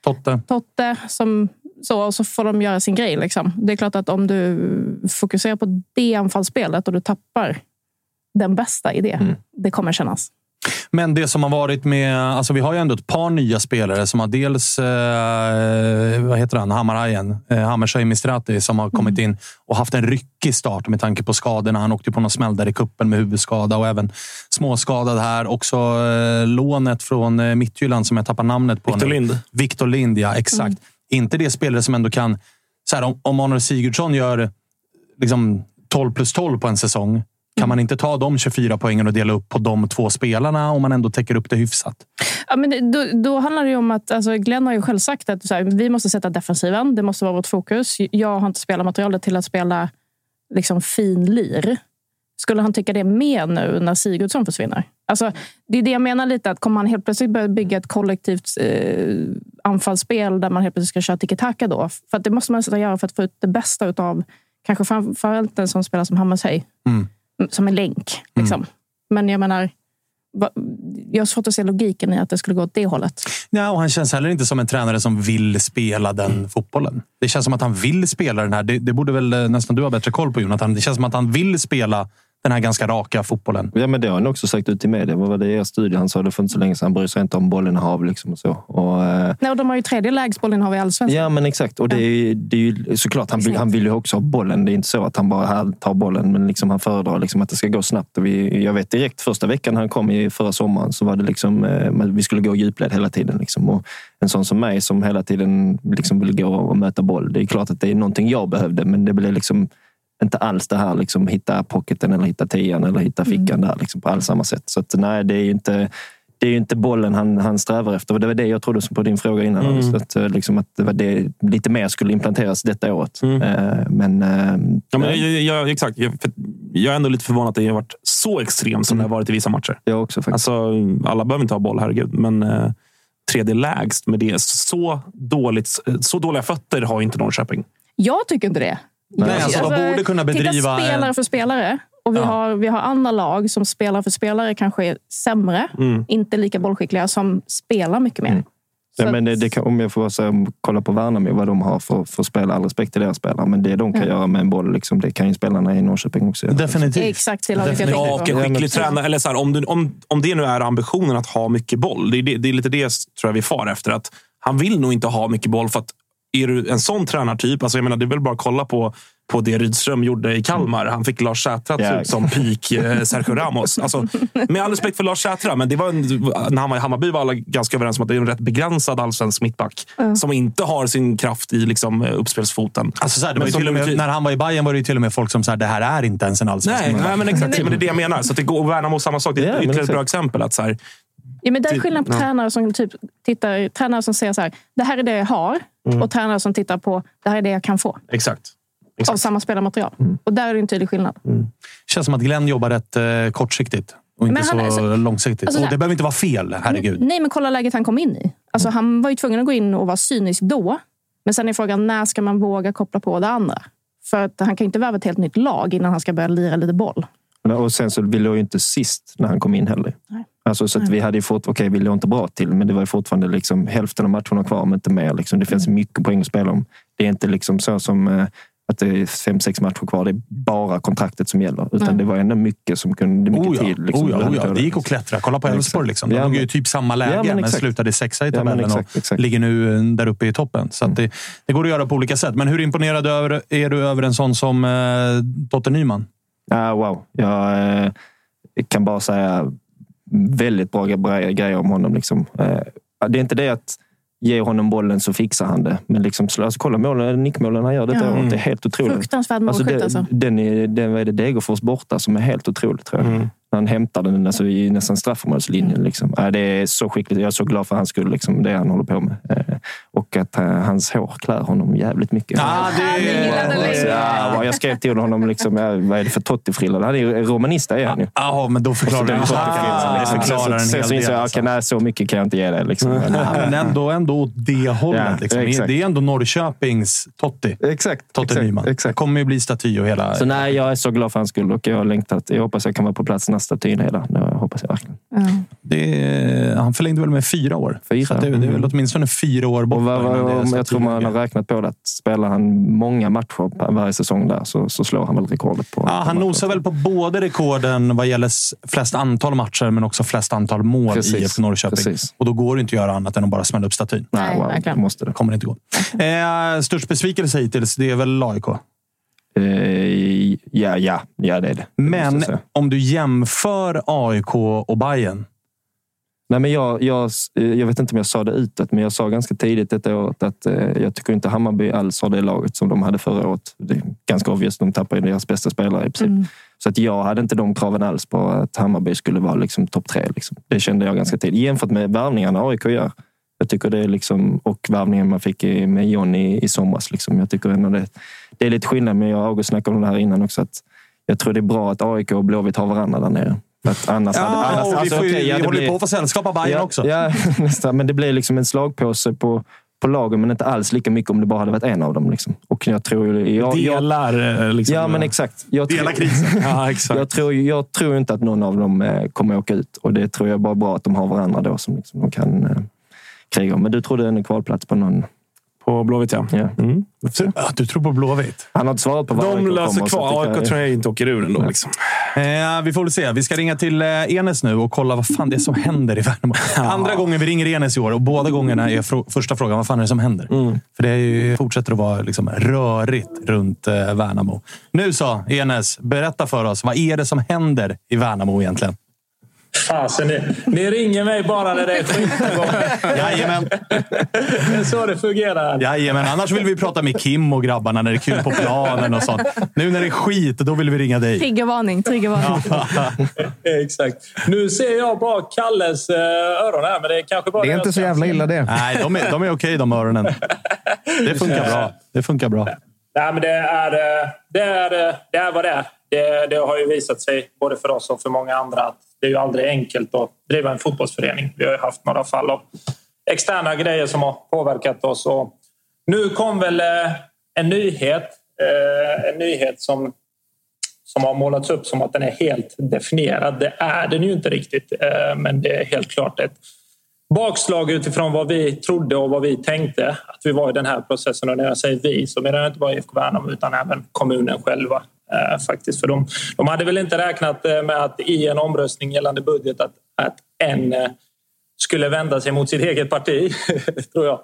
Totte. Totte. Som, så, och så får de göra sin grej. Liksom. Det är klart att om du fokuserar på det anfallsspelet och du tappar den bästa i det, det kommer kännas. Men det som har varit med... Alltså vi har ju ändå ett par nya spelare som har dels... Eh, vad heter han? Hammarhajen. Eh, Hammarshöj Mistrati som har kommit in och haft en ryckig start med tanke på skadorna. Han åkte på någon smäll där i kuppen med huvudskada och även småskadad här. Också eh, lånet från eh, Midtjylland som jag tappar namnet på Victor nu. Lind. Victor Lind, ja. Exakt. Inte det spelare som ändå kan... Så här, om, om Arnold Sigurdsson gör liksom 12 plus 12 på en säsong. Kan man inte ta de 24 poängen och dela upp på de två spelarna om man ändå täcker upp det hyfsat? Ja, men då, då handlar det ju om att alltså Glenn har ju själv sagt att här, vi måste sätta defensiven. Det måste vara vårt fokus. Jag har inte spelarmaterialet till att spela liksom, fin lir. Skulle han tycka det mer nu när Sigurdsson försvinner? Alltså, det är det jag menar lite. att Kommer han helt plötsligt börja bygga ett kollektivt eh, anfallsspel där man helt plötsligt ska köra tiki-taka då? För det måste man sätta göra för att få ut det bästa av kanske framförallt en som spelar som Hammarshöj. Mm. Som en länk. Liksom. Men jag menar, jag har svårt att se logiken i att det skulle gå åt det hållet. Ja, och han känns heller inte som en tränare som vill spela den fotbollen. Det känns som att han vill spela den här. Det, det borde väl eh, nästan du ha bättre koll på, Jonathan. Det känns som att han vill spela den här ganska raka fotbollen. Ja, men det har han också sagt ut i media. Vad var det i er studie han sa det för inte så länge sedan? Han bryr sig inte om bollinnehav. Liksom och så. Och, eh, Nej, och de har ju tredje lägst bollinnehav i allsvenskan. Ja, men exakt. Och det är, ju- det är ju såklart, han vill, han vill ju också ha bollen. Det är inte så att han bara här tar bollen, men liksom han föredrar liksom att det ska gå snabbt. Och vi, jag vet direkt första veckan han kom i förra sommaren så var det liksom, eh, vi skulle gå djupled hela tiden. Liksom. Och en sån som mig som hela tiden liksom vill gå och möta boll. Det är klart att det är någonting jag behövde, men det blev liksom inte alls det här liksom hitta pocketen eller hitta tian eller hitta fickan där liksom, på alls samma sätt. Så att, nej, det är ju inte det är ju inte bollen han, han strävar efter. Och det var det jag trodde på din fråga innan. Mm. August, Att, eh, liksom, att det var det, lite mer skulle implanteras detta året. Mm. Eh, Men, eh, Ja, men, jag, jag, exakt. Jag, för jag är ändå lite förvånad att det har varit så extremt som det har varit i vissa matcher. jag också faktiskt. Alltså, alla behöver inte ha boll, herregud. Men eh, tredje lägst med det. Så, dåligt, så dåliga fötter har inte Norrköping. Jag tycker inte det. Nej, alltså, de borde kunna bedriva... Titta spelare för spelare. Och vi, Ja. har, vi har andra lag som spelar för spelare kanske är sämre, Mm. inte lika bollskickliga, som spelar mycket mer. Så Nej, men det, det kan, om jag får säga, kolla på Värnamo, vad de har för, för spel. All respekt till deras spelare. Men det de kan Ja. göra med en boll, liksom, det kan ju spelarna i Norrköping också göra. Definitivt. Exakt jag Definitivt. Ja, och en skicklig tränare. Eller så här, om, du, om, om det nu är ambitionen att ha mycket boll. Det är, det, det är lite det tror jag vi far efter. Att han vill nog inte ha mycket boll. för att är du en sån tränartyp, alltså jag menar, det är väl bara att kolla på, på det Rydström gjorde i Kalmar. Han fick Lars Sätra att ut som peak eh, Sergio Ramos. Alltså, med all respekt för Lars Sätra, men det var en, när han var i Hammarby var alla ganska överens om att det är en rätt begränsad allsvensk mittback. Som inte har sin kraft i liksom, eh, uppspelsfoten. Alltså så här, det Men var ju som till och med, när han var i Bayern var det ju till och med folk som sa det här är inte ens en allsvensk Nej, nej, men exakt. Men det är det jag menar. Så att det går, och Värnamo samma sak. Det är ytterligare ett bra exempel. Att så här, Ja, men det är Det- skillnad på ja. tränare som typ tittar, tränare som säger så här, det här är det jag har. Mm. Och tränare som tittar på, det här är det jag kan få. exakt. Av samma spelarmaterial. Och där är det en tydlig skillnad. känns som att Glenn jobbar rätt eh, kortsiktigt och inte han så är så- långsiktigt. alltså och det behöver inte vara fel, herregud. Nej, men kolla läget han kom in i. Alltså, han var ju tvungen att gå in och vara cynisk då. Men sen är frågan, när ska man våga koppla på det andra? För att han kan inte värva ett helt nytt lag innan han ska börja lira lite boll. Och sen så ville jag ju inte sist när han kom in heller. Nej. Alltså, så att vi hade ju fått, okej, vi låg inte bra till, men det var ju fortfarande liksom hälften av matcherna kvar, om inte mer. Liksom. Det finns Mm. mycket poäng att spela om. Det är inte liksom så som eh, att det är fem, sex matcher kvar. Det är bara kontraktet som gäller. Utan Mm. det var ändå mycket som kunde... Mycket Oh ja, tid. Liksom, oh ja, oh ja. Det gick att klättra. Kolla på Ja, Elfsborg. exakt. Liksom. De Ja, låg ju men- typ samma läge, Ja, men men, exakt. slutade sexa i Ja, men tabellen exakt, och exakt. Mm. ligger nu eh, där uppe i toppen. Så att det, det går att göra på olika sätt. Men hur imponerad är du över en sån som eh, Dotter Nyman? Ja, wow. Jag eh, kan bara säga väldigt bra gre- grejer om honom. Liksom. Eh, det är inte det att Ge honom bollen så fixar han det. Men liksom, alltså, kolla målen, nickmålen han gör detta Ja. året. Det är helt otroligt. Fruktansvärd målskytt det, alltså. Den, är, den, är det, Degerfors borta som är helt otroligt tror jag. När han hämtar den alltså, i nästan straffområdeslinjen. Liksom. Ja, det är så skickligt. Jag är så glad för hans skull, liksom, det han håller på med. Eh, och att eh, hans hår klär honom jävligt mycket. Ja, det- gillade det. Ja, jag skrev till honom, liksom, ja, vad är det för tottifrilla? Han är ju romanista är han ju. Jaha, men då förklarar tottifrillan, liksom. Ah, förklarar en Sen så insåg jag, alltså. okej, nej, så mycket kan jag inte ge dig. Liksom. Men, Ja, men ändå, ändå åt det hållet. Ja, liksom. exakt. Det är ändå Norrköpings Totti. Exakt. Totte exakt, Nyman. Det exakt. kommer ju bli staty och hela... Så nej, jag är så glad för hans skull och jag har längtat. Jag hoppas jag kan vara på plats när statyn där. Det hoppas jag verkligen. Ja. Det han förlängde väl med fyra år. Fyra. Så det, det är väl Mm. åtminstone fyra år bort. Och vad, vad, jag tror man har räknat på det att spelar han många matcher varje säsong där så, så slår han väl rekordet på... Ja, han nosar väl på både rekorden vad gäller flest antal matcher, men också flest antal mål Precis, i IFK Norrköping. precis. Och då går det inte att göra annat än att bara smälla upp statyn. Nej, Nej, wow, verkligen. måste det. kommer det inte gå. Eh, störst besvikelse hittills, det är väl AIK. Eh, ja, ja, ja, det är det. Men om du jämför AIK och Bayern Nej, men jag, jag, jag vet inte om jag sa det utåt, men jag sa ganska tidigt detta året att eh, jag tycker inte Hammarby alls har det laget som de hade förra året. Det är ganska obvious, de tappade ju deras bästa spelare i princip. Så att jag hade inte de kraven alls på att Hammarby skulle vara liksom topp tre. Liksom. Det kände jag ganska tidigt. Jämfört med värvningarna AIK gör. Jag tycker det är liksom, och värvningen man fick med John i, i somras. Liksom. Jag tycker ändå det, det är lite skillnad, men jag och August snackade om det här innan också. Att jag tror det är bra att AIK och Blåvitt har varandra där nere. Att annars hade, Ja, annars, och vi, alltså, får ju, okej, ja, vi håller blir- på att få sällskap av Bayern ja, också. Ja, nästan. Men det blir liksom en slagpåse på, på lagen, men inte alls lika mycket om det bara hade varit en av dem. Liksom. Och jag tror. Jag, jag, Delar eh, liksom. ja, men exakt. Jag tror- Dela krisen. Ja, exakt. Jag tror, jag tror inte att någon av dem eh, kommer åka ut. Och det tror jag bara är bra att de har varandra då som liksom de kan eh, kriga om. Men du trodde en kvalplats på någon? På Blåvitt, ja. Ja. Mm. Du tror på Blåvitt? Han har inte svarat på vad De löser kvar. AIK tror jag inte åker ur ändå. Liksom. Eh, vi får väl se. Vi ska ringa till eh, Enes nu och kolla vad fan det är som händer i Värnamo. Andra gången vi ringer Enes i år och båda gångerna är frå- första frågan vad fan är det som händer? För det är ju, fortsätter att vara liksom rörigt runt eh, Värnamo. Nu så, Enes, berätta för oss. Vad är det som händer i Värnamo egentligen? Fasen, ni, ni ringer mig bara när det är skit. Jajamän. Det är så det fungerar. Jajamän, annars vill vi prata med Kim och grabbarna när det är kul på planen och sånt. Nu när det är skit, då vill vi ringa dig. Triggervarning, triggervarning. Exakt. Nu ser jag bara Kalles eh, öron här, men det är kanske bara Det är inte så jävla illa det. Nej, de är, de är okej de öronen. Det funkar bra. Det funkar bra. Nej, men det är, eh, det, är, eh, det är vad det är. Det, det har ju visat sig, både för oss och för många andra, att det är ju aldrig enkelt att driva en fotbollsförening. Vi har ju haft några fall av externa grejer som har påverkat oss. Och nu kom väl eh, en nyhet, en nyhet som, som har målats upp som att den är helt definierad. Det är den ju inte riktigt, men det är helt klart ett bakslag utifrån vad vi trodde och vad vi tänkte att vi var i den här processen. Och när jag säger vi så menar jag inte bara IFK Värnamo utan även kommunen själva. Eh, faktiskt. För de, de hade väl inte räknat eh, med att i en omröstning gällande budget att, att en eh, skulle vända sig mot sitt eget parti, tror jag.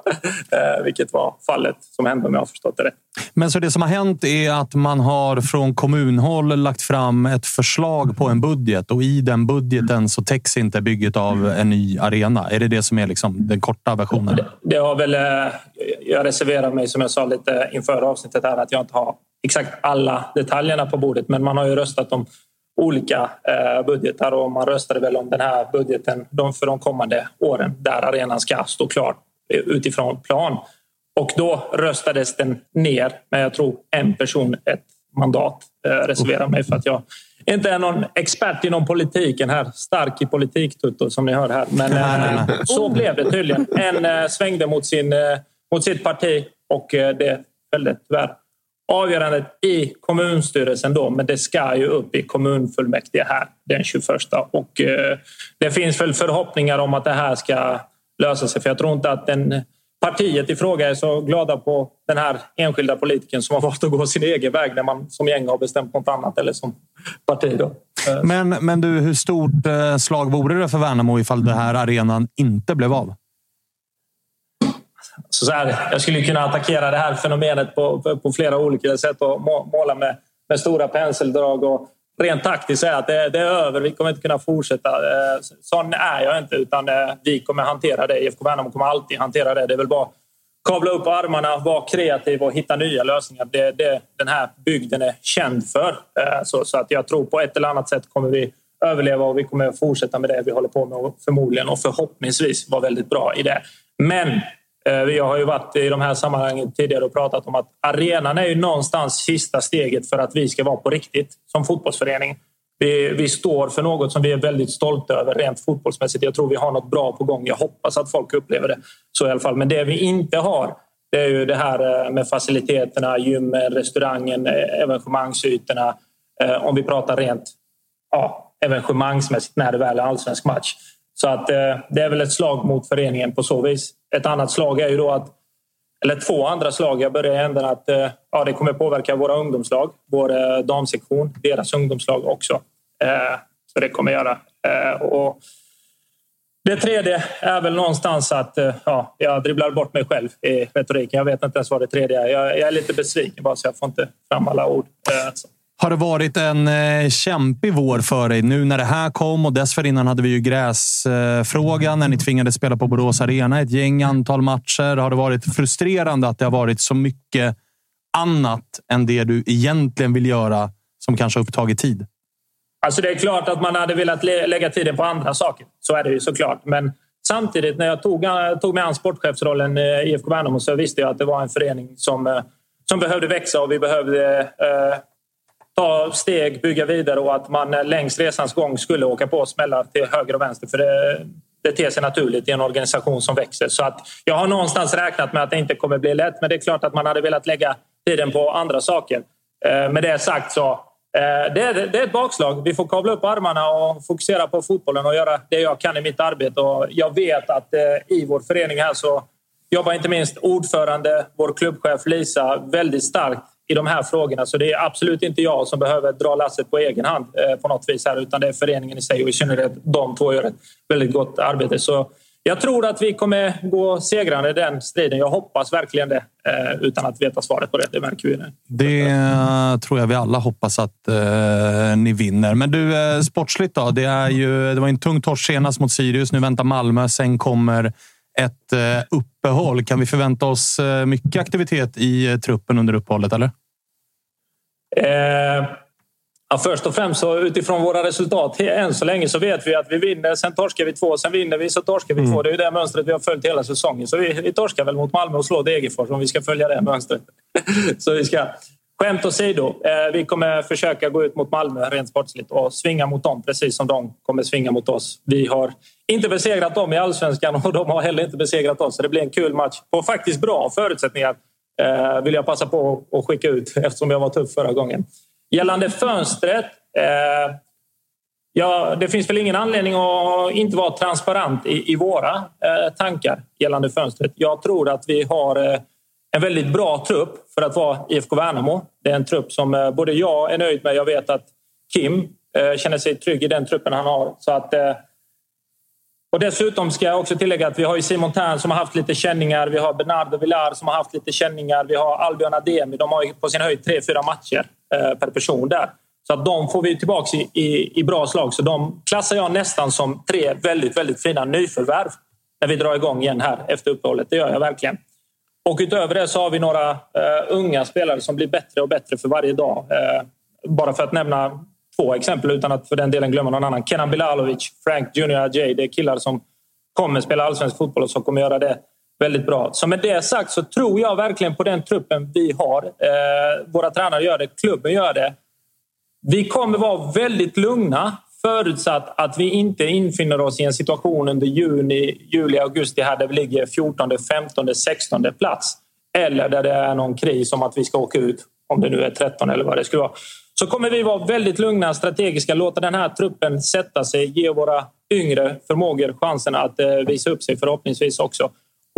Eh, vilket var fallet som hände om jag har förstått det rätt. Men så det som har hänt är att man har från kommunhåll lagt fram ett förslag på en budget och i den budgeten så täcks inte bygget av en ny arena. Är det det som är liksom den korta versionen? Det har väl, eh, jag reserverar mig som jag sa lite inför avsnittet här att jag inte har exakt alla detaljerna på bordet men man har ju röstat om olika eh, budgetar och man röstade väl om den här budgeten de, för de kommande åren där arenan ska stå klar utifrån plan. Och då röstades den ner med jag tror en person ett mandat. Eh, reserverar mig för att jag inte är någon expert inom politiken här. Stark i politik Tutto som ni hör här. Men eh, så blev det tydligen. En svängde mot, sin, mot sitt parti och det fällde tyvärr avgörandet i kommunstyrelsen då, men det ska ju upp i kommunfullmäktige här den 21. Och eh, det finns väl förhoppningar om att det här ska lösa sig, för jag tror inte att den partiet i fråga är så glada på den här enskilda politikern som har valt att gå sin egen väg när man som gäng har bestämt något annat eller som parti. Då. Men, men du, hur stort eh, slag vore det för Värnamo ifall den här arenan inte blev av? Så så här, jag skulle kunna attackera det här fenomenet på, på flera olika sätt och måla med, med stora penseldrag och rent taktiskt säga att det, det, är över. Vi kommer inte kunna fortsätta. Eh, sån är jag inte, utan eh, vi kommer hantera det. IFK Värnamo kommer alltid hantera det. Det är väl bara kavla upp armarna, vara kreativ och hitta nya lösningar. Det är det den här bygden är känd för. Eh, så, så, att jag tror på ett eller annat sätt kommer vi överleva och vi kommer fortsätta med det vi håller på med och förmodligen och förhoppningsvis vara väldigt bra i det. Men Eh, jag har ju varit i de här sammanhangen tidigare och pratat om att arenan är ju någonstans sista steget för att vi ska vara på riktigt som fotbollsförening. Vi, vi, står för något som vi är väldigt stolta över rent fotbollsmässigt. Jag tror vi har något bra på gång. Jag hoppas att folk upplever det så i alla fall. Men det vi inte har, det är ju det här eh, med faciliteterna, gymmen, restaurangen, eh, evenemangsytorna. Om vi pratar rent ja, evenemangsmässigt när det väl är allsvensk match. Så att eh, det är väl ett slag mot föreningen på så vis. Ett annat slag är ju då att eller två andra slag. Jag börjar i änden att eh, ja, det kommer påverka våra ungdomslag, vår eh, damsektion, deras ungdomslag också. Eh, så det kommer göra. Eh, och det tredje är väl någonstans att eh, ja, jag dribblar bort mig själv i retoriken. Jag vet inte ens vad det tredje är. Jag, jag är lite besviken bara så jag får inte fram alla ord. Har det varit en eh, kämpig vår för dig nu när det här kom och dessförinnan hade vi ju gräsfrågan eh, när ni tvingades spela på Borås Arena ett gäng antal matcher. Har det varit frustrerande att det har varit så mycket annat än det du egentligen vill göra som kanske har upptagit tid? Alltså det är klart att man hade velat lägga tiden på andra saker. Så är det ju såklart. Men samtidigt när jag tog, tog mig an sportchefsrollen i IFK Värnamo så visste jag att det var en förening som, eh, som behövde växa och vi behövde eh, ta steg, bygga vidare och att man eh, längs resans gång skulle åka på smällar till höger och vänster. För det, det ter sig naturligt i en organisation som växer. Så att jag har någonstans räknat med att det inte kommer bli lätt. Men det är klart att man hade velat lägga tiden på andra saker. Eh, med det sagt så eh, det är, det är ett bakslag. Vi får kavla upp armarna och fokusera på fotbollen och göra det jag kan i mitt arbete. Och jag vet att i vår förening här så jobbar inte minst ordförande, vår klubbchef Lisa, väldigt starkt i de här frågorna. Så det är absolut inte jag som behöver dra lasset på egen hand eh, på något vis här utan det är föreningen i sig och i synnerhet de två gör ett väldigt gott arbete. Så jag tror att vi kommer gå segrande i den striden. Jag hoppas verkligen det eh, utan att veta svaret på det. Det märker vi nu. Det eh, tror jag vi alla hoppas att eh, ni vinner. Men du, eh, sportsligt då? Det, är ju, det var en tung torsk senast mot Sirius. Nu väntar Malmö. Sen kommer ett eh, uppehåll. Kan vi förvänta oss eh, mycket aktivitet i eh, truppen under uppehållet? Eller? Eh, ja, först och främst så utifrån våra resultat än så länge så vet vi att vi vinner, sen torskar vi två, sen vinner vi, så torskar vi mm. två. Det är ju det mönstret vi har följt hela säsongen. Så vi, vi torskar väl mot Malmö och slår Degerfors om vi ska följa det mönstret. så vi ska Skämt åsido, eh, vi kommer försöka gå ut mot Malmö rent sportsligt och svinga mot dem precis som de kommer svinga mot oss. Vi har inte besegrat dem i allsvenskan och de har heller inte besegrat oss. Så det blir en kul match på faktiskt bra förutsättningar eh, vill jag passa på att skicka ut eftersom jag var tuff förra gången. Gällande fönstret. Eh, ja, det finns väl ingen anledning att inte vara transparent i, i våra eh, tankar gällande fönstret. Jag tror att vi har eh, en väldigt bra trupp för att vara IFK Värnamo. Det är en trupp som eh, både jag är nöjd med. Jag vet att Kim eh, känner sig trygg i den truppen han har. Så att, eh, och dessutom ska jag också tillägga att vi har Simon Tern som har haft lite känningar. Vi har Bernardo Villar som har haft lite känningar. Vi har Albion Ademi. De har på sin höjd tre, fyra matcher per person där. Så att de får vi tillbaka i, i, i bra slag. Så de klassar jag nästan som tre väldigt, väldigt fina nyförvärv när vi drar igång igen här efter uppehållet. Det gör jag verkligen. Och utöver det så har vi några eh, unga spelare som blir bättre och bättre för varje dag. Eh, bara för att nämna två exempel utan att för den delen glömma någon annan. Kenan Bilalovic, Frank Junior Ajay. Det är killar som kommer spela allsvensk fotboll och som kommer göra det väldigt bra. Så med det sagt så tror jag verkligen på den truppen vi har. Eh, våra tränare gör det, klubben gör det. Vi kommer vara väldigt lugna Förutsatt att vi inte infinner oss i en situation under juni, juli, augusti här där vi ligger 14, 15, 16 plats. Eller där det är någon kris om att vi ska åka ut, om det nu är 13 eller vad det skulle vara. Så kommer vi vara väldigt lugna, strategiska, låta den här truppen sätta sig, ge våra yngre förmågor chansen att eh, visa upp sig förhoppningsvis också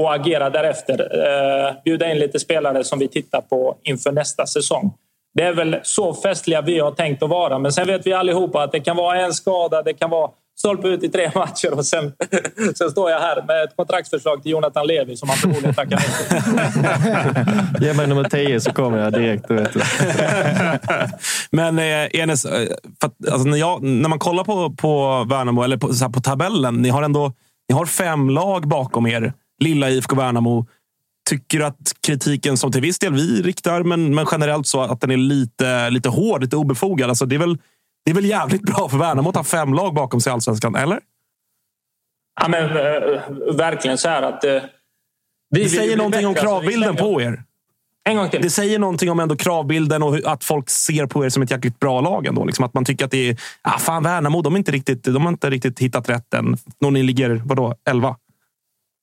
och agera därefter. Eh, bjuda in lite spelare som vi tittar på inför nästa säsong. Det är väl så festliga vi har tänkt att vara. Men sen vet vi allihopa att det kan vara en skada, det kan vara stolpe ut i tre matcher och sen, sen står jag här med ett kontraktsförslag till Jonathan Levi som han förmodligen tackar nej till. Ge mig nummer 10 så kommer jag direkt. Vet du. Men eh, Enes, eh, att, alltså, när, jag, när man kollar på, på Värnamo, eller på, så här, på tabellen. Ni har ändå ni har fem lag bakom er. Lilla IFK Värnamo. Tycker att kritiken som till viss del vi riktar, men, men generellt så att den är lite, lite hård, lite obefogad. Alltså, det, är väl, det är väl jävligt bra för Värnamo att ha fem lag bakom sig i Allsvenskan, eller? Ja, men, äh, verkligen så här att... Äh, vi det säger någonting om kravbilden på er. En gång till. Det säger någonting om ändå kravbilden och att folk ser på er som ett jäkligt bra lag. Ändå. Liksom att man tycker att det är... Ah, fan, Värnamo, de, är inte riktigt, de har inte riktigt hittat rätt än. När ni ligger, vadå, 11?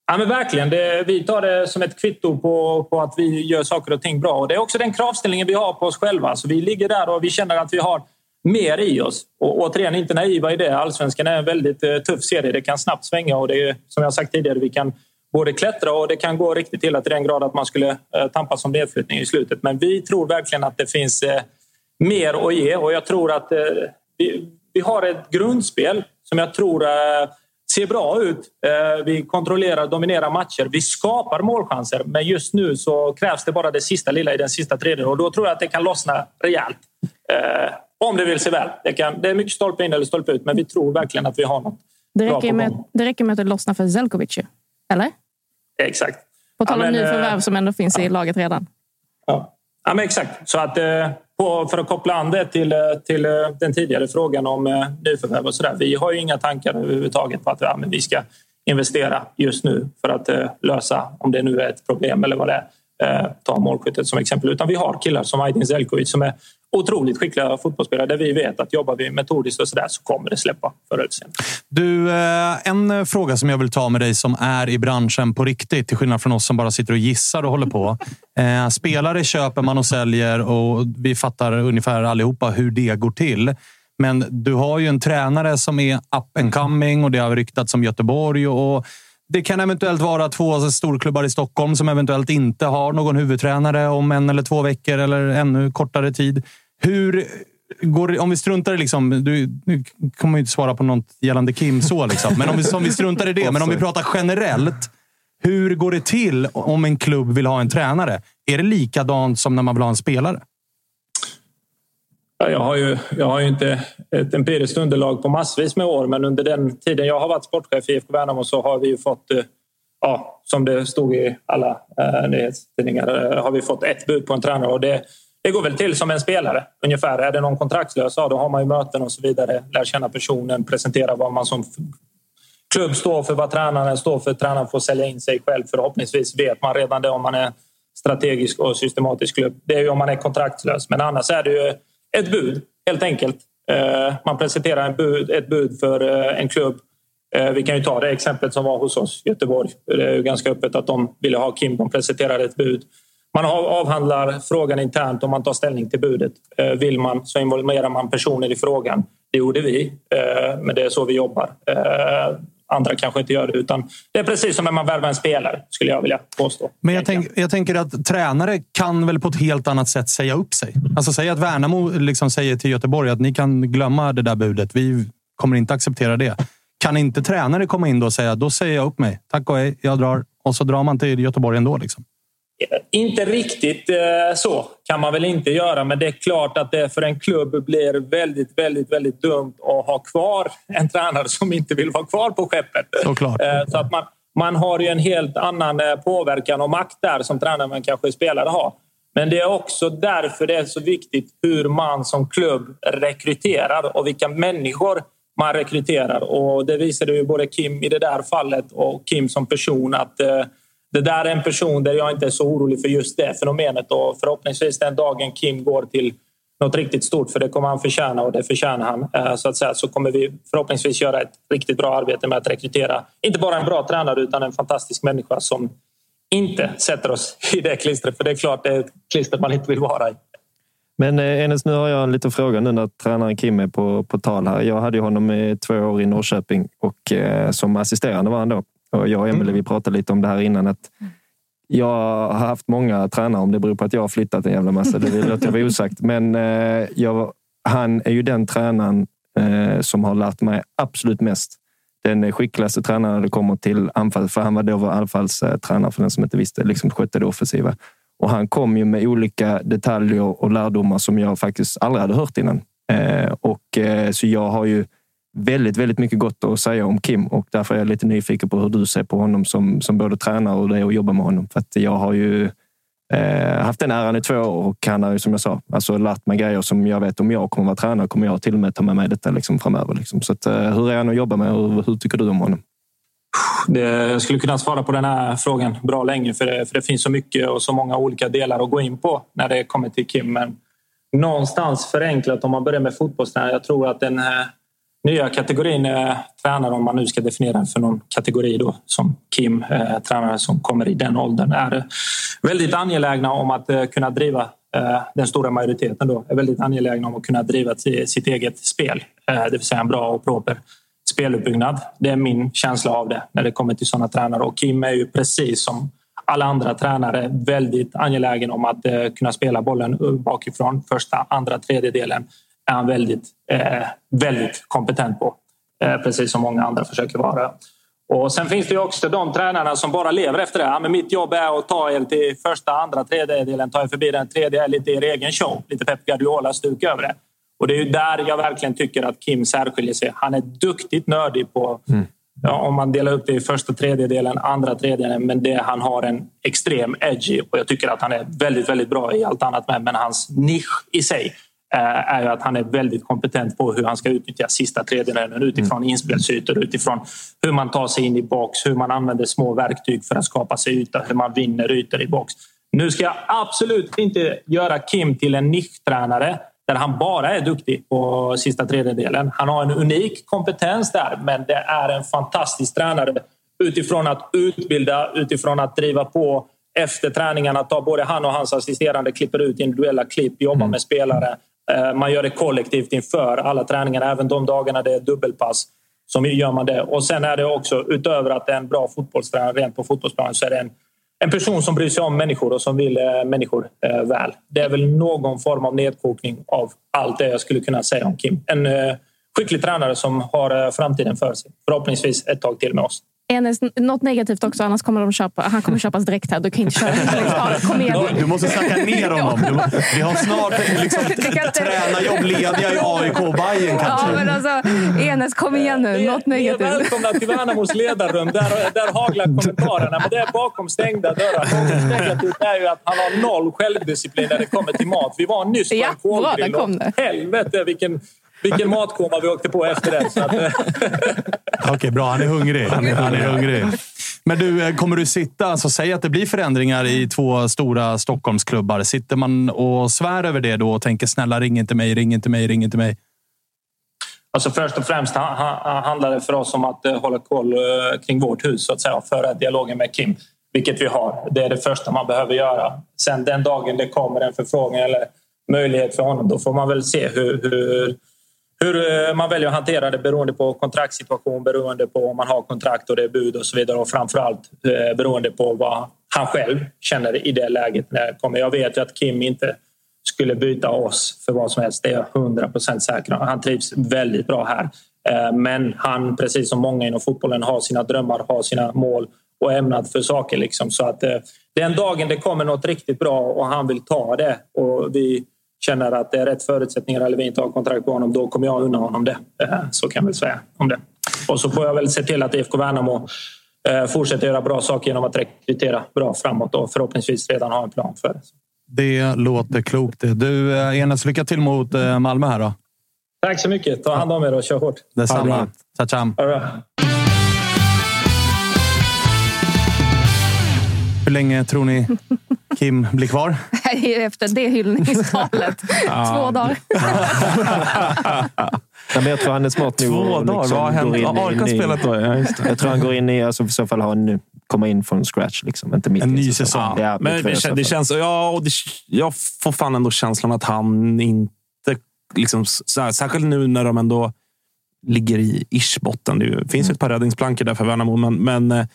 Ja, men verkligen. Det, vi tar det som ett kvitto på, på att vi gör saker och ting bra. Och det är också den kravställningen vi har på oss själva. Så vi ligger där och vi känner att vi har mer i oss. Och återigen, inte naiva i det. Allsvenskan är en väldigt eh, tuff serie. Det kan snabbt svänga och det är som jag sagt tidigare, vi kan både klättra och det kan gå riktigt illa till den grad att man skulle eh, tampas om nedflyttning i slutet. Men vi tror verkligen att det finns eh, mer att ge och jag tror att eh, vi, vi har ett grundspel som jag tror eh, ser bra ut. Vi kontrollerar dominerar matcher. Vi skapar målchanser, men just nu så krävs det bara det sista lilla i den sista tredjedelen och då tror jag att det kan lossna rejält. Om det vill sig väl. Det, kan, det är mycket stolpe in eller stolpe ut, men vi tror verkligen att vi har något det räcker, med, det räcker med att det lossnar för Zelkovic, eller? Exakt. På tal om ja, nyförvärv eh, som ändå finns ja. i laget redan. Ja, ja men exakt. Så att, eh, på, för att koppla an det till, eh, till eh, den tidigare frågan om eh, nyförvärv och sådär. Vi har ju inga tankar överhuvudtaget på att ja, men vi ska investera just nu för att lösa, om det nu är ett problem eller vad det är, ta målskyttet som exempel. Utan vi har killar som Aydin Zeljkovic som är otroligt skickliga fotbollsspelare där vi vet att jobbar vi metodiskt och sådär så kommer det släppa förr eller senare. Du, eh, en fråga som jag vill ta med dig som är i branschen på riktigt, till skillnad från oss som bara sitter och gissar och håller på. Eh, spelare köper man och säljer och vi fattar ungefär allihopa hur det går till. Men du har ju en tränare som är up and coming och det har ryktats om Göteborg. Och det kan eventuellt vara två storklubbar i Stockholm som eventuellt inte har någon huvudtränare om en eller två veckor eller ännu kortare tid. Hur går om vi struntar i... Liksom, du, du kommer ju inte svara på något gällande Kim så, liksom. men om vi, om vi struntar i det. Men om vi pratar generellt. Hur går det till om en klubb vill ha en tränare? Är det likadant som när man vill ha en spelare? Jag har, ju, jag har ju inte ett empiriskt underlag på massvis med år men under den tiden jag har varit sportchef i IFK Värnamo så har vi ju fått, eh, ja, som det stod i alla eh, nyhetstidningar, eh, har vi fått ett bud på en tränare. Och det, det går väl till som en spelare ungefär. Är det någon kontraktslös, ja, då har man ju möten och så vidare. Lär känna personen, presentera vad man som klubb står för, vad tränaren står för. Tränaren får sälja in sig själv. Förhoppningsvis vet man redan det om man är strategisk och systematisk klubb. Det är ju om man är kontraktslös. Men annars är det ju ett bud, helt enkelt. Eh, man presenterar en bud, ett bud för eh, en klubb. Eh, vi kan ju ta det exemplet som var hos oss, Göteborg. Det är ju ganska öppet att de ville ha Kim. De presenterade ett bud. Man avhandlar frågan internt och man tar ställning till budet. Eh, vill man så involverar man personer i frågan. Det gjorde vi, eh, men det är så vi jobbar. Eh, andra kanske inte gör det. Utan det är precis som när man värvar en spelare, skulle jag vilja påstå. Men jag, tänk, jag tänker att tränare kan väl på ett helt annat sätt säga upp sig? Alltså säga att Värnamo liksom säger till Göteborg att ni kan glömma det där budet. Vi kommer inte acceptera det. Kan inte tränare komma in då och säga då säger jag upp mig. Tack och hej, jag drar. Och så drar man till Göteborg ändå. Liksom. Inte riktigt eh, så kan man väl inte göra, men det är klart att det för en klubb blir väldigt, väldigt, väldigt dumt att ha kvar en tränare som inte vill vara kvar på skeppet. Såklart. Eh, så att man, man har ju en helt annan eh, påverkan och makt där som tränare än kanske spelare har. Men det är också därför det är så viktigt hur man som klubb rekryterar och vilka människor man rekryterar. Och det visade ju både Kim i det där fallet och Kim som person att det där är en person där jag inte är så orolig för just det fenomenet och förhoppningsvis den dagen Kim går till något riktigt stort, för det kommer han förtjäna och det förtjänar han, eh, så att säga, så kommer vi förhoppningsvis göra ett riktigt bra arbete med att rekrytera inte bara en bra tränare utan en fantastisk människa som inte sätter oss i det klistret, för det är klart det är ett klister man inte vill vara i. Men eh, Enes, nu har jag en liten fråga nu när tränaren Kim är på, på tal här. Jag hade ju honom i två år i Norrköping och eh, som assisterande var han då. Och jag och Emelie, mm. vi pratade lite om det här innan. Att jag har haft många tränare, om det beror på att jag har flyttat en jävla massa. Det låter jag vara osagt. Men eh, jag, han är ju den tränaren eh, som har lärt mig absolut mest. Den skickligaste tränaren när det kommer till anfall, för han var då anfallstränare för den som inte visste, liksom skötte det offensiva. Och han kom ju med olika detaljer och lärdomar som jag faktiskt aldrig hade hört innan. Eh, och, eh, så jag har ju väldigt, väldigt mycket gott att säga om Kim och därför är jag lite nyfiken på hur du ser på honom som, som både tränare och det och att jobba med honom. För att jag har ju eh, haft den äran i två år och han har ju som jag sa alltså, lärt mig grejer som jag vet om jag kommer vara tränare kommer jag till och med ta med mig detta liksom, framöver. Liksom. Så att, eh, hur är han att jobba med och hur tycker du om honom? Det, jag skulle kunna svara på den här frågan bra länge för det, för det finns så mycket och så många olika delar att gå in på när det kommer till Kim. Men någonstans förenklat om man börjar med fotbollstränare. Jag tror att den nya kategorin eh, tränare, om man nu ska definiera den för någon kategori då, som Kim, eh, tränare som kommer i den åldern, är eh, väldigt angelägna om att eh, kunna driva eh, den stora majoriteten då är väldigt angelägna om att kunna driva sitt eget spel. Eh, det vill säga en bra och proper speluppbyggnad. Det är min känsla av det när det kommer till sådana tränare. Och Kim är ju precis som alla andra tränare väldigt angelägen om att eh, kunna spela bollen eh, bakifrån första, andra, tredjedelen är han väldigt, eh, väldigt kompetent på. Eh, precis som många andra försöker vara. Och sen finns det också de tränarna som bara lever efter det. Ja, men mitt jobb är att ta er till första, andra, tredje delen, ta er förbi den tredje, är lite er egen show. Lite Pep Guardiola-stuk över det. Och det är där jag verkligen tycker att Kim särskiljer sig. Han är duktigt nördig på mm. ja, om man delar upp det i första tredjedelen, andra tredjedelen. Men det, han har en extrem edgy och jag tycker att han är väldigt, väldigt bra i allt annat med. Men hans nisch i sig är ju att han är väldigt kompetent på hur han ska utnyttja sista tredjedelen utifrån mm. inspelsytor, utifrån hur man tar sig in i box, hur man använder små verktyg för att skapa sig yta, hur man vinner ytor i box. Nu ska jag absolut inte göra Kim till en nischtränare där han bara är duktig på sista tredjedelen. Han har en unik kompetens där, men det är en fantastisk tränare utifrån att utbilda, utifrån att driva på efter träningarna. Ta både han och hans assisterande klipper ut individuella klipp, jobbar mm. med spelare Eh, Eh, man gör det kollektivt inför alla träningar, även de dagarna det är dubbelpass. Så gör man det. Och sen är det också, utöver att det är en bra fotbollstränare rent på fotbollsplanen, så är det en, en person som bryr sig om människor och som vill eh, människor eh, väl. Det är väl någon form av nedkokning av allt det jag skulle kunna säga om Kim. En eh, skicklig tränare som har eh, framtiden för sig. Förhoppningsvis ett tag till med oss. Enes, något negativt också, annars kommer de köpa, han kommer köpas direkt här. Du kan inte köra Kom igen. Du måste snacka ner honom. Du, vi har snart liksom, tränarjobb lediga i AIK och Bayern kanske. Ja, men alltså, Enes, kom igen nu. Något negativt. Ni är välkomna till Värnamos ledarrum. Där, där haglar kommentarerna. Men det är bakom stängda dörrar. Något negativt är ju att han har noll självdisciplin när det kommer till mat. Vi var nyss på ja, en kolgrill. Helvete vilken vilken matkoma vi åkte på efter det. Eh. Okej, okay, bra. Han är hungrig. Han är, han är hungrig. Men du, eh, kommer du sitta... Alltså, säg att det blir förändringar i två stora Stockholmsklubbar. Sitter man och svär över det då och tänker snälla ring inte mig, ring inte mig, ring inte mig? Alltså först och främst handlar det för oss om att eh, hålla koll kring vårt hus så att säga, och föra dialogen med Kim, vilket vi har. Det är det första man behöver göra. Sen den dagen det kommer en förfrågan eller möjlighet för honom, då får man väl se hur, hur hur eh, man väljer att hantera det beroende på kontraktssituation, beroende på om man har kontrakt och det är bud och så vidare och framförallt eh, beroende på vad han själv känner i det läget. När jag, kommer. jag vet ju att Kim inte skulle byta oss för vad som helst. Det är jag 100 procent säker Han trivs väldigt bra här. Eh, men han, precis som många inom fotbollen, har sina drömmar, har sina mål och ämnat för saker. Liksom. Så att den dagen det kommer något riktigt bra och han vill ta det och vi känner att det är rätt förutsättningar eller vi inte har kontrakt på honom, då kommer jag unna honom det. Eh, så kan jag väl säga om det. Och så får jag väl se till att IFK Värnamo eh, fortsätter göra bra saker genom att rekrytera bra framåt och förhoppningsvis redan ha en plan för det. Det låter klokt. Du, eh, Enes, lycka till mot Malmö här då. Tack så mycket. Ta hand om er och kör hårt. Detsamma. Ciao. Hur länge tror ni Kim blir kvar? Efter det hyllningstalet. Två dagar. Ja, men jag tror han är smart nu. Två dagar? Liksom Vad har hänt? Har spelat då? Ja, jag tror han går in i, alltså, i så fall har en, komma in från scratch. Liksom. Inte mitt en ny säsong. Ja, men det, det känns, ja, det, jag får fan ändå känslan att han inte... Liksom, här, särskilt nu när de ändå ligger i ish-botten. Det finns mm. ett par räddningsplankor där för Värnamo, men, men eh,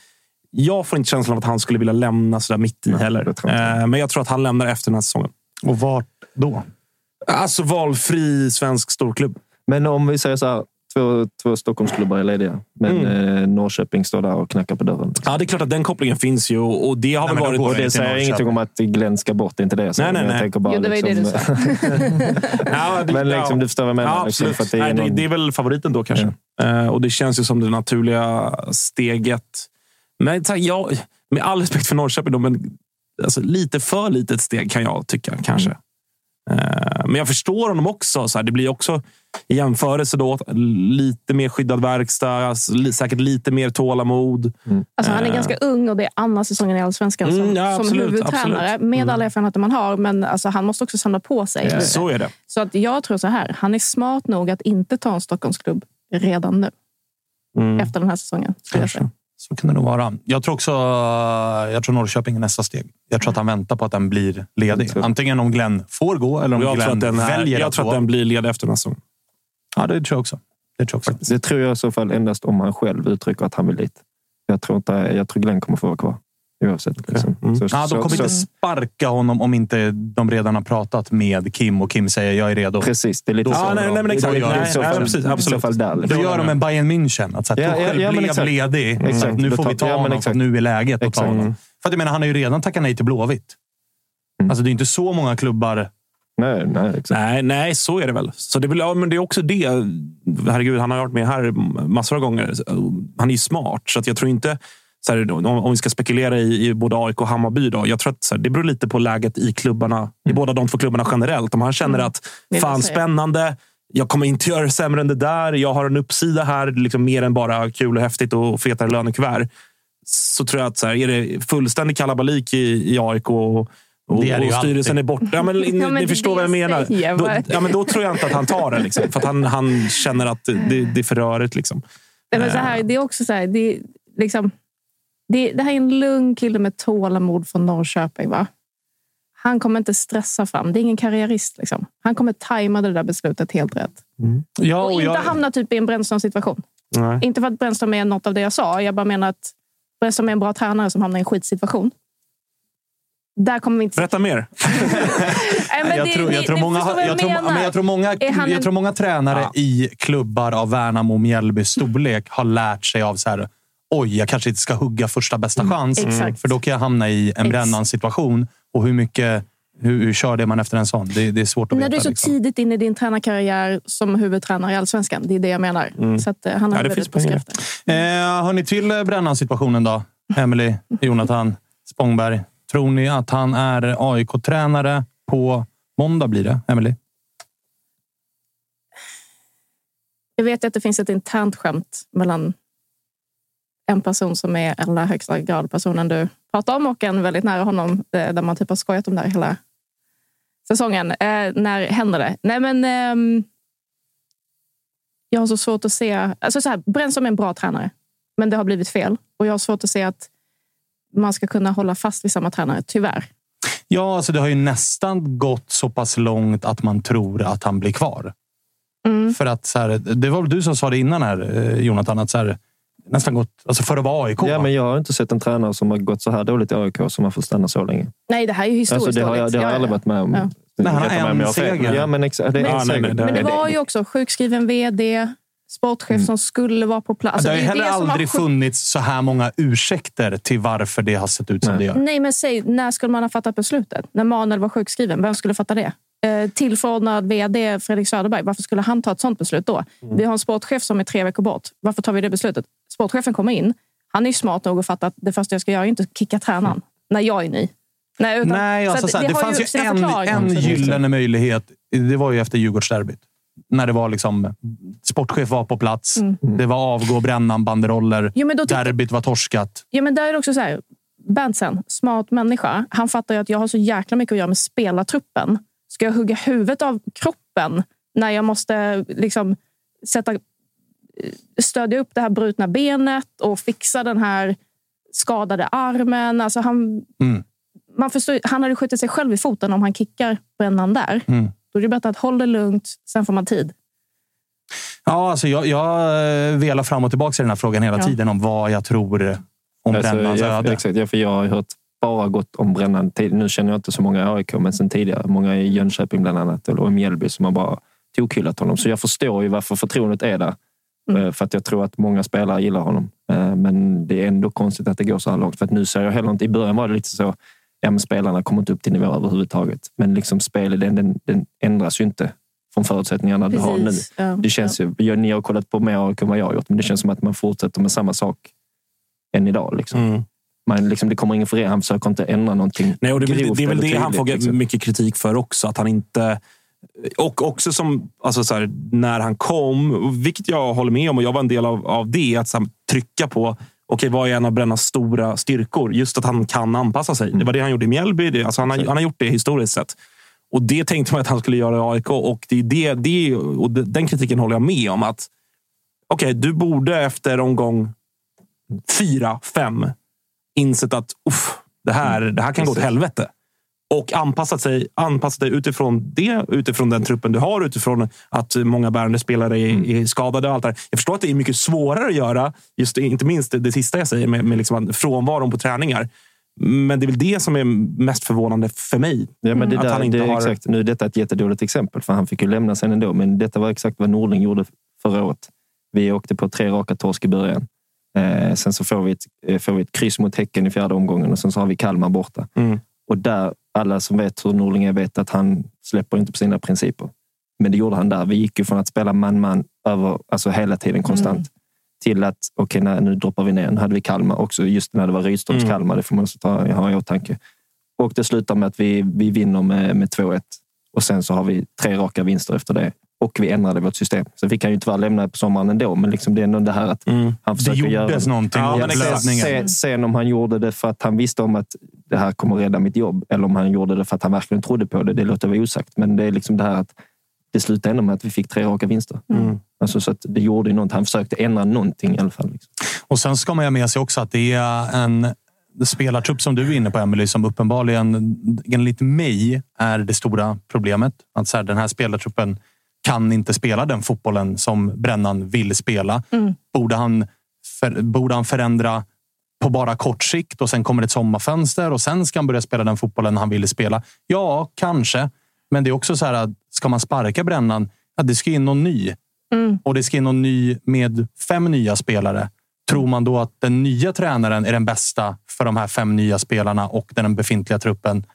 jag får inte känslan av att han skulle vilja lämna sådär mitt i Nej, heller. Eh, men jag tror att han lämnar efter den här säsongen. Och vart då? Alltså valfri svensk storklubb. Men om vi säger så här, två, två Stockholmsklubbar är lediga, men eh, Norrköping står där och knackar på dörren. Ja, det är klart att den kopplingen finns ju och det har Nej, väl varit... går det säger ingenting om att Glenn ska bort, det är inte det. säger, Nej, nej, men jag nej. tänker bara Jo, det var ju det du liksom- Ja, det- Men liksom, du förstår vad jag menar. Ja, liksom, det är Nej, det, någon- det är väl favoriten då kanske. Eh, och det känns ju som det naturliga steget. Så här, jag, med all respekt för Norrköping, då, men alltså, lite för litet steg kan jag tycka kanske. Eh, men jag förstår honom också. Så här, det blir också i jämförelse då lite mer skyddad verkstad, alltså, li- säkert lite mer tålamod. Alltså, han är Eh, ganska ung och det är andra säsongen i Allsvenskan som, Mm, ja, som absolut, huvudtränare. absolut. Med Mm. alla erfarenheter man har. Men alltså, han måste också samla på sig. lite. Så är det. Så att jag tror så här. Han är smart nog att inte ta en Stockholmsklubb redan nu. Mm. Efter den här säsongen. skulle jag säga. Så kan det nog vara. Jag tror också jag tror Norrköping är nästa steg. Jag tror att han väntar på att den blir ledig. Antingen om Glenn får gå eller om Jag tror Glenn att den, är, väljer jag att tror gå. att den blir ledig efter nästa säsong. Ja, det tror jag också. Det tror jag också. Det tror jag i så fall endast om han själv uttrycker att han vill dit. Jag tror, inte, jag tror Glenn kommer få vara kvar. Oavsett. Liksom. Så- Ja, de så- kommer så- inte sparka honom om inte de redan har pratat med Kim och Kim säger jag är redo. Precis, det är lite Då så. gör nej, de- nej, men då exakt. Nej, i så fall- så absolut. fall där. Då liksom. gör de en Bayern München. Att så här, Ja, ja, ja, blev exakt. ledig. Exakt. Så att Nu Då får vi ta ja, honom exakt. nu är läget att ta Exakt. honom. För att jag menar, han har ju redan tackat nej till Blåvitt. Alltså, det är inte så många klubbar. Nej, nej, exakt. Nej, nej, så är det väl. Så det, ja, men det är också det. Herregud, han har varit med här massor av gånger. Han är ju smart, så att jag tror inte... Så här, om, om vi ska spekulera i, i både AIK och Hammarby. Då, jag tror att så här, det beror lite på läget i klubbarna, i båda de två klubbarna generellt. Om han känner Mm. att fan spännande, jag kommer inte göra det sämre än det där. Jag har en uppsida här, liksom mer än bara kul och häftigt och fetare lönekuvert. Så tror jag att så här, är det fullständig kalabalik i, i AIK och, och, Det är det och styrelsen alltid. är borta. Ja, men, ni, Ja, men ni förstår vad jag menar. Då, ja, men då tror jag inte att han tar det. Liksom, för att han, han känner att det, det är för rörigt. Liksom. Nej, men så här, det är också så här, det, liksom, det, det här är en lugn kille med tålamod från Norrköping. Va? Han kommer inte stressa fram. Det är ingen karriärist. Liksom. Han kommer tajma det där beslutet helt rätt. Ja, och och inte jag, hamna typ i en Brännström-situation. Inte för att Brännström är något av det jag sa. Jag bara menar att Brännström är en bra tränare som hamnar i en skitsituation. Där kommer vi inte... Berätta mer. Jag, tror, många, tränare Ja. i klubbar av Värnamo och Mjällbys storlek har lärt sig av så här, oj, jag kanske inte ska hugga första bästa chans. Mm. För då kan jag hamna i en brännande situation. Och hur mycket hur, hur kör det man efter en sån? Det, det är svårt att När veta. du är så liksom. tidigt in i din tränarkarriär som huvudtränare i Allsvenskan. Det är det jag menar. Så att, eh, han har Ja, det finns på skriften. Eh, hör ni till eh, Brännan-situationen då? Emily, Jonathan, Spångberg. Tror ni att han är AIK-tränare på måndag blir det, Emily? Jag vet att det finns ett internt skämt mellan en person som är allra högsta grad personen du pratar om och en väldigt nära honom eh, där man typ har skojat om det här hela säsongen. Eh, när händer det? Nej, men ehm, jag har så svårt att se... Alltså så här, Brännström är en bra tränare, men det har blivit fel. Och jag har svårt att se att man ska kunna hålla fast vid samma tränare, tyvärr. Ja, alltså det har ju nästan gått så pass långt att man tror att han blir kvar. Mm. För att så här, det var väl du som sa det innan här, eh, Jonathan, att så här, nästan gått alltså för att vara AIK. Ja, men jag har inte sett en tränare som har gått så här dåligt i AIK som har fått stanna så länge. Nej, det här är ju historiskt Alltså, det har jag, dåligt. det har jag Ja, aldrig ja. varit med om. Ja. Nej, han har en har seger. Ja, men exakt. Det är Men- en Ja, nej, seger. nej, det- Men det var ju också sjukskriven vd, sportchef som skulle vara på plats. det har ju Alltså, är heller har aldrig sjuk- funnits så här många ursäkter till varför det har sett ut som Nej. det gör. Nej, men säg, när skulle man ha fattat beslutet? När Manuel var sjukskriven, vem skulle fatta det? Eh, tillförordnad vd Fredrik Söderberg, varför skulle han ta ett sånt beslut då? Mm. Vi har en sportchef som är tre veckor bort. Varför tar vi det beslutet? Sportchefen kommer in. Han är ju smart nog att fatta att det första jag ska göra är inte att kicka tränaren när jag är ny. Nej, utan, Nej, så alltså, så det har fanns ju en, en gyllene möjlighet. Det var ju efter Djurgårdsderbyt. När det var liksom, sportchef var på plats. Det var avgå, brännan, banderoller. Mm. Jo, Derbyt var torskat. Ja, men där är det också så här. Bentsen, smart människa. Han fattar ju att jag har så jäkla mycket att göra med spelartruppen. Ska jag hugga huvudet av kroppen när jag måste liksom sätta, stödja upp det här brutna benet och fixa den här skadade armen? Alltså han, Mm. man förstår, han hade skjutit sig själv i foten om han kickar brännan där. Mm. Då är det bättre att hålla det lugnt, sen får man tid. Ja, alltså jag, jag eh, velar fram och tillbaka i den här frågan hela Ja. tiden om vad jag tror om Alltså, Brännans jag, öde. exakt, ja, för jag har hört bara gott om Brännan. Nu känner jag inte så många i AIK, men sen tidigare. Många i Jönköping bland annat, eller i Mjällby, som har bara tokhyllat honom. Så jag förstår ju varför förtroendet är där. Eh, För att jag tror att många spelare gillar honom. Eh, Men det är ändå konstigt att det går så här långt. För att nu ser jag heller inte... I början var det lite så, ja men spelarna kommer inte upp till nivå överhuvudtaget. Men liksom spelet, den, den, den ändras ju inte från förutsättningarna du har nu. Precis, ja. Det känns ju, jag, ni har kollat på mer AIK än vad jag har gjort, men det känns som att man fortsätter med samma sak än idag. Liksom. Mm. Man, liksom, det kommer ingen förändring. Han försöker inte ändra någonting Nej, och det, är väl- grovt det är väl det han får liksom. mycket kritik för också. Att han inte... Och också som, alltså så här, när han kom, vilket jag håller med om och jag var en del av, av det, att här, trycka på okej, vad är en av Brännas stora styrkor? Just att han kan anpassa sig. Det var det han gjorde i Mjällby. Det, alltså han, har, han har gjort det historiskt sett. Och det tänkte man att han skulle göra i AIK. Och, det, är det, det, och den kritiken håller jag med om. att Okej, du borde efter omgång fyra, fem insett att uff, det, här, det här kan gå åt Precis. helvete. Och anpassat sig, anpassat dig utifrån det, utifrån den truppen du har, utifrån att många bärande spelare är, är skadade. Och allt det här. Jag förstår att det är mycket svårare att göra, just inte minst det, det sista jag säger med, med liksom frånvaron på träningar. Men det är väl det som är mest förvånande för mig. Ja, men det Att där, han inte det är har- exakt, nu är detta ett jättedåligt exempel, för han fick ju lämna sen ändå. Men detta var exakt vad Norling gjorde förra året. Vi åkte på tre raka torsk i början. Eh, sen så får vi, ett, eh, får vi ett kryss mot Häcken i fjärde omgången och sen så har vi Kalmar borta. Mm. Och där, alla som vet hur Norling är vet att han släpper inte på sina principer. Men det gjorde han där. Vi gick ju från att spela man-man över, alltså hela tiden konstant till att okej, nej, nu droppar vi ner. Nu hade vi Kalmar också, just när det var Rydströms Mm. Kalmar. Det får man också ta, ha i åtanke. Och det slutar med att vi, vi vinner med, med 2-1 och sen så har vi tre raka vinster efter det. Och vi ändrade vårt system. Så vi kan ju tyvärr lämna på sommaren ändå, men liksom det är ändå det här att Mm. han Det försöker göra... gjordes någonting Ja. Sen, sen om han gjorde det för att han visste om att det här kommer rädda mitt jobb eller om han gjorde det för att han verkligen trodde på det, det låter vara osagt. Men det är liksom det här att det slutade ändå med att vi fick tre raka vinster. Mm. Alltså, så att det gjorde ju något. Han försökte ändra någonting i alla fall. Liksom. Och sen ska man ju ha med sig också att det är en spelartrupp som du är inne på, Emily, som uppenbarligen enligt mig är det stora problemet. Att så här, den här spelartruppen kan inte spela den fotbollen som Brännan vill spela. Borde, han för, borde han förändra på bara kort sikt och sen kommer ett sommarfönster och sen ska han börja spela den fotbollen han vill spela? Ja, kanske. Men det är också så här att ska man sparka Brännan, ja, det ska in någon ny. Och det ska in någon ny med fem nya spelare. Tror man då att den nya tränaren är den bästa för de här fem nya spelarna och den befintliga truppen?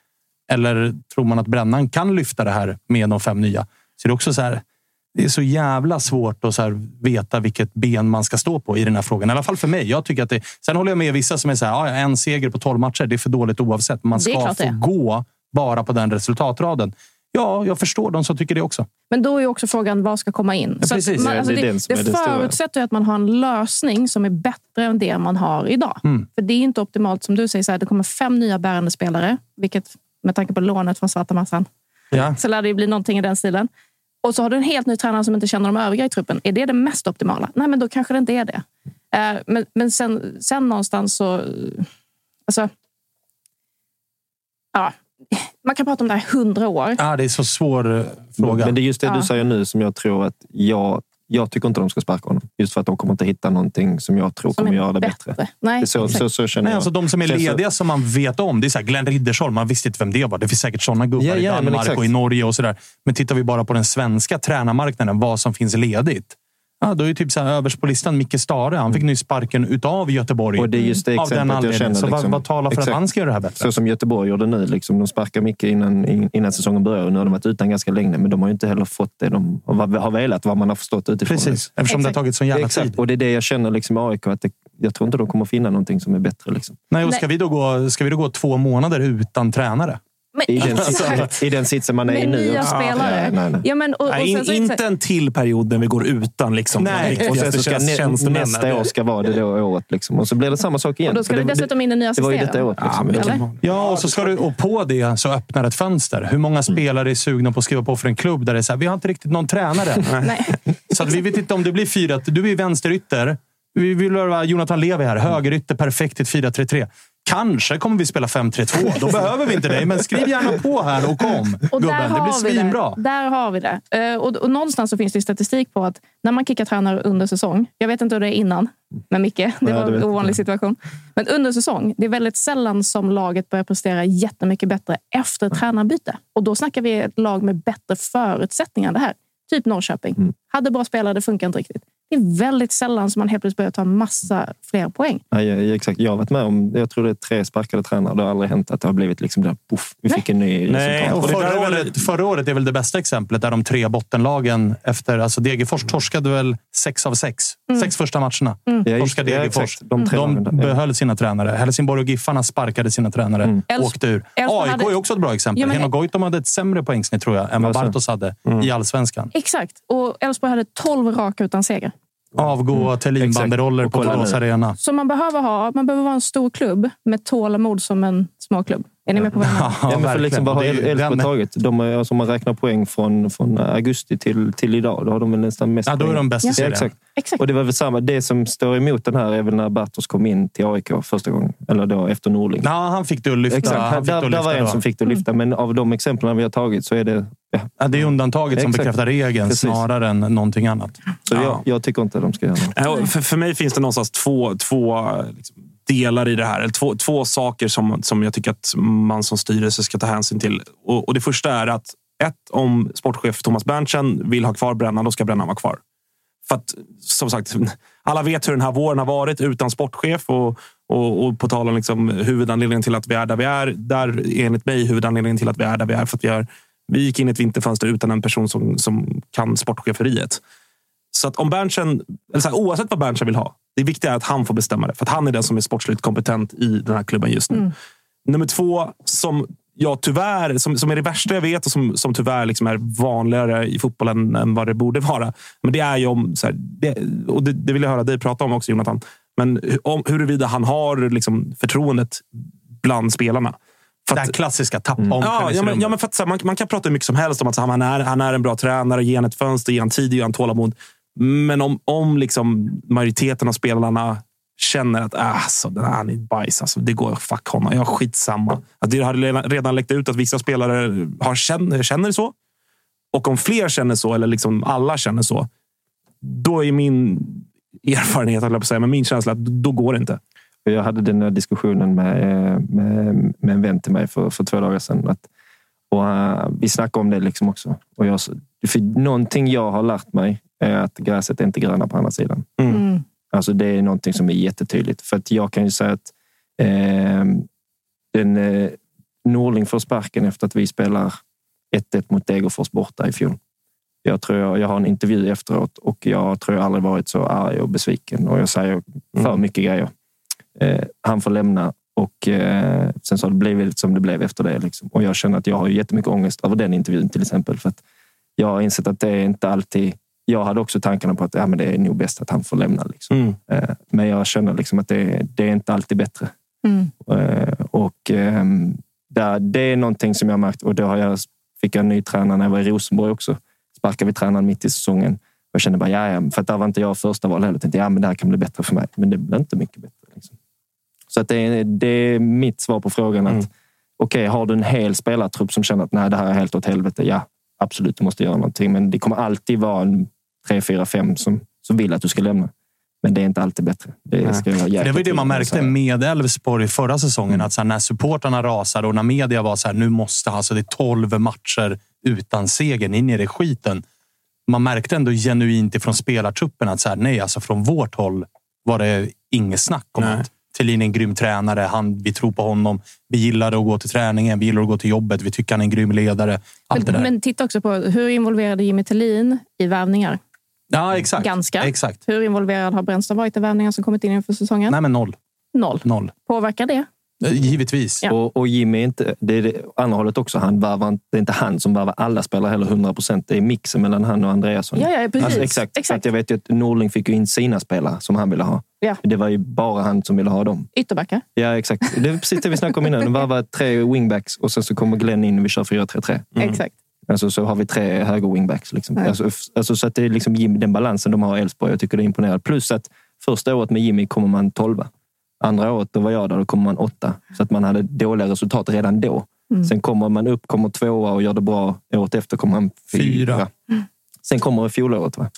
Eller tror man att Brännan kan lyfta det här med de fem nya? Så det är också så här. Det är så jävla svårt att så här veta vilket ben man ska stå på i den här frågan. I alla fall för mig. Jag tycker att det, sen håller jag med vissa som är så här, "Ja, en seger på 12 matcher, det är för dåligt oavsett. Man Det ska få det. gå bara på den resultatraden. Ja, jag förstår de som tycker det också. Men då är ju också frågan vad ska komma in. Ja, precis. man, alltså det är det den som det stora. förutsätter att man har en lösning som är bättre än det man har idag. Mm. För det är inte optimalt som du säger, så här, det kommer fem nya bärande spelare, vilket med tanke på lånet från svarta massan Ja. så lär det ju bli någonting i den stilen. Och så har du en helt ny tränare som inte känner de övriga i truppen. Är det det mest optimala? Nej, men då kanske det inte är det. Eh, Men, men sen, sen någonstans så... Alltså, ja, man kan prata om det här hundra år. Ja, det är så svår eh, fråga. Men det är just det Ja. du säger nu som jag tror att jag, jag tycker inte de ska sparka honom. Just för att de kommer inte hitta någonting som jag tror Som kommer är göra det bättre. bättre. Nej, Det så, så, så känner Nej, jag. alltså de som är lediga som man vet om. Det är så här Glenn Riddersholm, man visste inte vem det var. Det finns säkert sådana gubbar Ja, i ja, men Danmark och i Norge och sådär. Men tittar vi bara på den svenska tränarmarknaden, vad som finns ledigt. Ja, då är ju typ så här, överst på listan Micke Stare. Han fick ny sparken utav Göteborg. Och det är just det av den jag anledningen. känner. Så liksom, vad, vad talar för exakt. att han ska göra det här bättre? Så som Göteborg gjorde nu. Liksom, de sparkar mycket innan, in- innan säsongen börjar. Nu har de varit utan ganska länge, men de har ju inte heller fått det de har velat, vad man har förstått utifrån. Precis, liksom. eftersom det har tagit sån jävla Exakt. tid. Och det är det jag känner liksom, AIK. Att det, jag tror inte de kommer finna någonting som är bättre. Liksom. Nej, och ska, vi då gå, ska vi då gå två månader utan tränare? I, den, exakt. I den sitsen man är i Med nu. nya också. spelare. Ja, nej, nej. Ja, men, och, och Nej, sen så in, det inte en till period när vi går utan liksom, Nej. Och sen så ska nä, nästa år ska vara det då året. Liksom. Och så blir det samma sak igen. Och då ska För du det, dessutom in en ny det var ju detta året. Liksom. Ja, men- och, så ska du, och på det så öppnar ett fönster. Hur många spelare är sugna på att skriva på för en klubb där det är så här, vi har inte riktigt någon tränare. Nej. Så att vi vet inte om det blir fyra. Du är vänsterytter. Vi vill ha Jonathan Levi här. Högerytter, perfekt i ett 4-3-3. Kanske kommer vi spela 5-3-2. Då behöver vi inte dig, men skriv gärna på här och kom. Och där Gubben, det blir vi svinbra. det. Där har vi det. Eh, Och, och någonstans så finns det statistik på att när man kickar tränare under säsong. Jag vet inte hur det är innan med Micke. Det var en ovanlig situation. Men under säsong, det är väldigt sällan som laget börjar prestera jättemycket bättre efter tränarbyte. Och då snackar vi ett lag med bättre förutsättningar än det här. Typ Norrköping. Mm. Hade bra spelare, det funkar inte riktigt. Det är väldigt sällan som man helt plötsligt börjar ta massa fler poäng. Ja, ja, exakt. Jag har varit med om, jag tror det är tre sparkade tränare. Det har aldrig hänt att det har blivit liksom där, poff, vi fick en ny resultat. Och förra, året, förra året är väl det bästa exemplet där de tre bottenlagen efter... Alltså Degerfors torskade väl sex av sex. Sex första matcherna. Ja, just Torskade. Ja, Degerfors. De tre de behöll sina tränare. Helsingborg och Giffarna sparkade sina tränare. Älvs- Åkte ur. Elfsborg AIK hade- är också ett bra exempel. Ja, men- Heno Goitom hade ett sämre poängsnitt tror jag än vad. Bartos hade i allsvenskan. Exakt. Och Elfsborg hade 12 raka utan seger. Avgå Thelin-banderoller Och på Borås. Arena. Så man behöver, ha, man behöver vara en stor klubb med tålamod som en småklubb. Är ni med på vad jag menar? Ja, men för liksom, ju Elfsborg? De, är- alltså, man räknar poäng från, från augusti till, till idag, då har de väl nästan mest Ja, då är de bäst i ja, serien. exakt. Exakt. Och det var väl samma. Det som står emot den här är väl när Bartos kom in till AIK första gången. Eller då efter Norling. Ja, han fick det att lyfta. Exakt, Han fick det där, där var en då. som fick det att lyfta. Men av de exemplen vi har tagit så är det... Ja. Ja, det är undantaget som Exakt. bekräftar regeln Precis. snarare än någonting annat. Så Ja. jag, jag tycker inte att de ska göra något. För, för mig finns det någonstans två, två liksom, delar i det här. Eller två, två saker som, som jag tycker att man som styrelse ska ta hänsyn till. Och, och Det första är att ett, om sportchef Thomas Berntsen vill ha kvar Brännan, då ska Brännan vara kvar. För att, som sagt, alla vet hur den här våren har varit utan sportchef. Och, och, och på tal om liksom, huvudanledningen till att vi är där vi är. Där enligt mig huvudanledningen till att vi är där vi är. För att vi, är, vi gick in i ett vinterfönster utan en person som, som kan sportcheferiet. Så att om Berntsen, eller så här, oavsett vad Berntsen vill ha, det viktiga är att han får bestämma det. För han är den som är sportsligt kompetent i den här klubben just nu. Nummer två, som jag tyvärr, som, som är det värsta jag vet och som, som tyvärr liksom är vanligare i fotbollen än vad det borde vara. Men det är ju om, så här, det, och det, det vill jag höra dig prata om också Jonathan. Men om, huruvida han har liksom, förtroendet bland spelarna. För Det att- här klassiska tappa Ja, ja, men, ja, men för att, här, man, man kan prata hur mycket som helst om att här, han, är, han är en bra tränare, ge han ett fönster, ge han tid, ge han tålamod. Men om, om liksom majoriteten av spelarna känner att ah, alltså, den här, han är bajs, alltså, det går fuck honom, jag har skitsamma. Att det har redan, läckt ut att vissa spelare har, känner, känner så. Och om fler känner så, eller liksom alla känner så, då är min erfarenhet, höll jag på att säga, men min känsla att då går det inte. Jag hade den här diskussionen med, eh, med, med en vän till mig för, för två dagar sedan. Att, och, uh, vi snackade om det liksom också. Och jag, för någonting jag har lärt mig är att gräset är inte gröna på andra sidan. Mm. Alltså det är någonting som är jättetydligt. För att jag kan ju säga att eh, den, eh, Norling får sparken efter att vi spelar 1-1 mot Degerfors borta i fjol. Jag, tror jag, jag har en intervju efteråt och jag tror jag aldrig varit så arg och besviken. Och jag säger för mycket grejer. Eh, han får lämna och eh, sen så har det blivit som det blev efter det. Liksom. Och jag känner att jag har ju jättemycket ångest över den intervjun till exempel. För att jag har insett att det är inte alltid... Jag hade också tankarna på att ja, men det är nog bäst att han får lämna. Liksom. Eh, men jag känner liksom att det, det är inte alltid bättre. Mm. Eh, och där, det är någonting som jag har märkt och då har jag, fick jag en ny tränare när jag var i Rosenborg också. Sparkade vi tränaren mitt i säsongen. Och jag kände bara, ja, ja, för att där var inte jag första val heller. Jag tänkte, ja, men det här kan bli bättre för mig. Men det blev inte mycket bättre. Liksom. Så att det, är, det är mitt svar på frågan. att Okej, har du en hel spelartrupp som känner att nej, det här är helt åt helvete. Ja, absolut, du måste göra någonting. Men det kommer alltid vara en tre, fyra, fem som, som vill att du ska lämna. Men det är inte alltid bättre. Det, ska det var det man märkte med Elfsborg förra säsongen. Att så här, när supportrarna rasade och när media var så här, nu måste alltså det är 12 matcher utan seger. Ni är nere i skiten. Man märkte ändå genuint ifrån spelartruppen att så här, nej, alltså från vårt håll var det inget snack om Nej. att Thelin är en grym tränare. Han, vi tror på honom. Vi gillar att gå till träningen. Vi gillar att gå till jobbet. Vi tycker han är en grym ledare. Allt det Men, där. men titta också på hur involverade Jimmy Tillin i värvningar? Ja, exakt. Ganska. Exakt. Hur involverad har Brännström varit i värvningar som kommit in inför säsongen? Nej, men noll. Noll. Noll. Påverkar det? Eh, Givetvis. Ja. Och, och Jimmy är inte, det är det andra hållet också. Han värvar, inte- det är inte han som värvar alla spelare heller 100 procent. Det är mixen mellan han och Andreasson. Ja, ja, precis. Alltså, exakt. Exakt. Att jag vet ju att Norling fick ju in sina spelare som han ville ha. Ja. Det var ju bara han som ville ha dem. Ytterbackar? Ja, exakt. Det är precis det vi snackade om innan. De värvar tre wingbacks och sen så kommer Glenn in och vi kör 4-3-3. Exakt. Alltså, så har vi tre höger wingbacks. Liksom. Alltså, alltså, så att det är liksom Jimmy, den balansen de har i Elfsborg. Jag tycker det är imponerande. Plus att första året med Jimmy kommer man tolva. Andra året, då var jag där, då kommer man åtta. Så att man hade dåliga resultat redan då. Mm. Sen kommer man upp, kommer tvåa och gör det bra. Året efter kommer man fyra. Fyra. Sen kommer fjolåret. Va?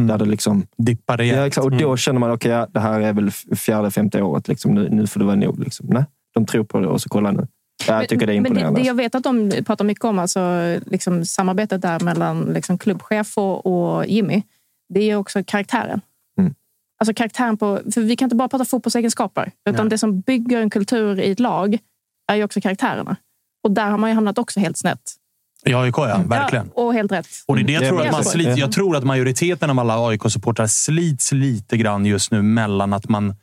Där det liksom, Dippar rejält. ja, exakt. Och då känner man, okej, ja, det här är väl fjärde, femte året. Liksom. Nu, nu får det vara nog. Liksom. Nej, de tror på det och så kolla nu. Jag tycker det är Men imponerande. det, det jag vet att de pratar mycket om, alltså, liksom, samarbetet där mellan liksom, klubbchef och, och Jimmy, det är också karaktären. Mm. Alltså karaktären på, för vi kan inte bara prata fotbollsegenskaper, utan Nej. det som bygger en kultur i ett lag är ju också karaktärerna. Och där har man ju hamnat också helt snett. I AIK, ja. Verkligen. Ja, och helt rätt. Och det är det jag, tror att man sliter. jag tror att majoriteten av alla AIK-supportrar slits lite grann just nu mellan att man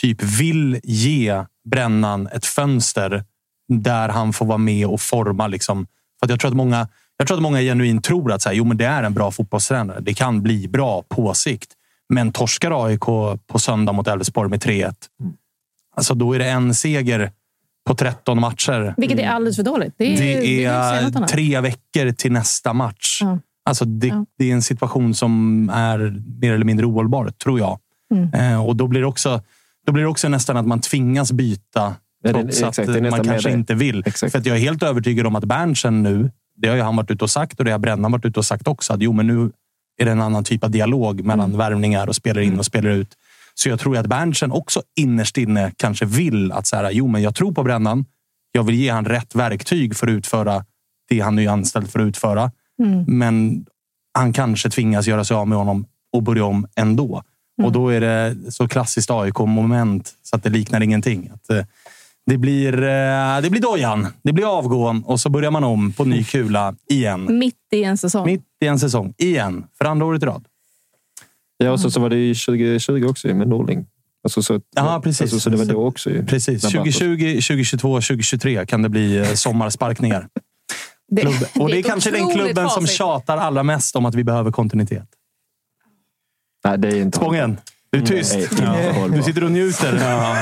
typ vill ge Brännan ett fönster där han får vara med och forma. Liksom. För att jag, tror att många, jag tror att många genuint tror att så här, jo, men det är en bra fotbollstränare. Det kan bli bra på sikt. Men torskar AIK på söndag mot Elfsborg med 3-1. Alltså, då är det en seger på 13 matcher. Vilket är alldeles för dåligt. Det är, Det är annat. tre veckor till nästa match. Ja. Alltså det, Ja. det är en situation som är mer eller mindre ohållbar, tror jag. Mm. Eh, och då blir, det också, då blir det också nästan att man tvingas byta det- trots exakt, att är man kanske inte vill. Exakt. För att jag är helt övertygad om att Berntsen nu, det har ju han varit ute och sagt och det har Brännan varit ute och sagt också, att jo, men nu är det en annan typ av dialog mellan Mm. värvningar och spelar in och spelar ut. Så jag tror att Berntsen också innerst inne kanske vill att så här, jo, men jag tror på Brännan. Jag vill ge han rätt verktyg för att utföra det han är anställd för att utföra. Mm. Men han kanske tvingas göra sig av med honom och börja om ändå. Och då är det så klassiskt AIK-moment så att det liknar ingenting. Att, eh, det, blir, eh, det blir dojan, det blir avgång och så börjar man om på ny kula igen. Mitt i en säsong. Mitt i en säsong. Igen. För andra året i rad. Ja, och så, så var det ju 2020 också med Norling. Alltså, så, Ja, precis. Alltså, så det var då också. Ju. Precis. När Bartos- 2020, 2022, 2023 kan det bli eh, sommarsparkningar. Det, Klubb. Och det är kanske den klubben som facit. tjatar allra mest om att vi behöver kontinuitet. Nej, det är inte Spången, du är tyst. Nej. Du sitter och njuter. Ja.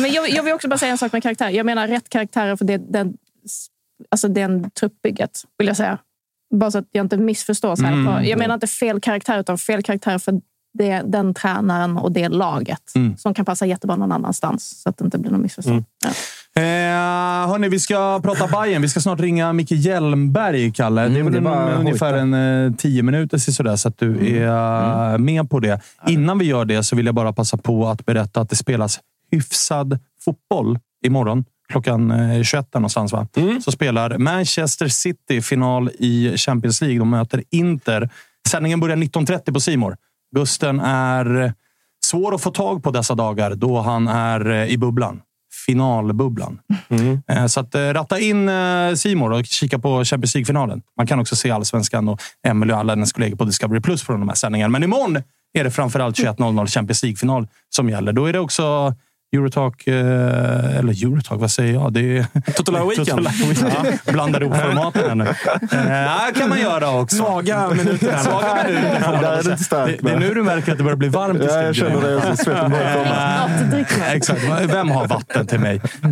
Men jag, jag vill också bara säga en sak med karaktär. Jag menar rätt karaktärer för det, den, alltså den truppbygget, vill jag säga. Bara så att jag inte missförstås. Här. Mm. Jag menar inte fel karaktär, utan fel karaktär för det, den tränaren och det laget Mm. som kan passa jättebra någon annanstans. Så att det inte blir något missförstånd. Ja. Eh, hörni, vi ska prata Bayern. Vi ska snart ringa Micke Hjelmberg, Kalle. det är Mm, väl det en, ungefär en eh, tio minuter sådär, så att du är eh, med på det. Innan vi gör det så vill jag bara passa på att berätta att det spelas hyfsad fotboll imorgon. Klockan eh, 21 där någonstans. Va? Så spelar Manchester City final i Champions League. De möter Inter. Sändningen börjar 19.30 på Simor. Gusten är svår att få tag på dessa dagar då han är eh, i bubblan. Finalbubblan. Eh, Så att, eh, ratta in Simor och kika på Champions League-finalen. Man kan också se Allsvenskan och Emelie och alla hennes kollegor på Discovery Plus från de här sändningarna. Men imorgon är det framförallt 21.00 Champions League-final som gäller. Då är det också Eurotalk, eh, eller Eurotalk, vad säger jag? Det är Total Weekend. Ja, blandar ihop formaten här nu. Eh, kan man göra också. Svaga minuter. Svaga minuter får man Där är det inte starkt, det, det är nu du märker att det börjar bli varmt i Ja, jag studion. känner det. Svetten börjar komma. Exakt. Vem har vatten till mig? Eh,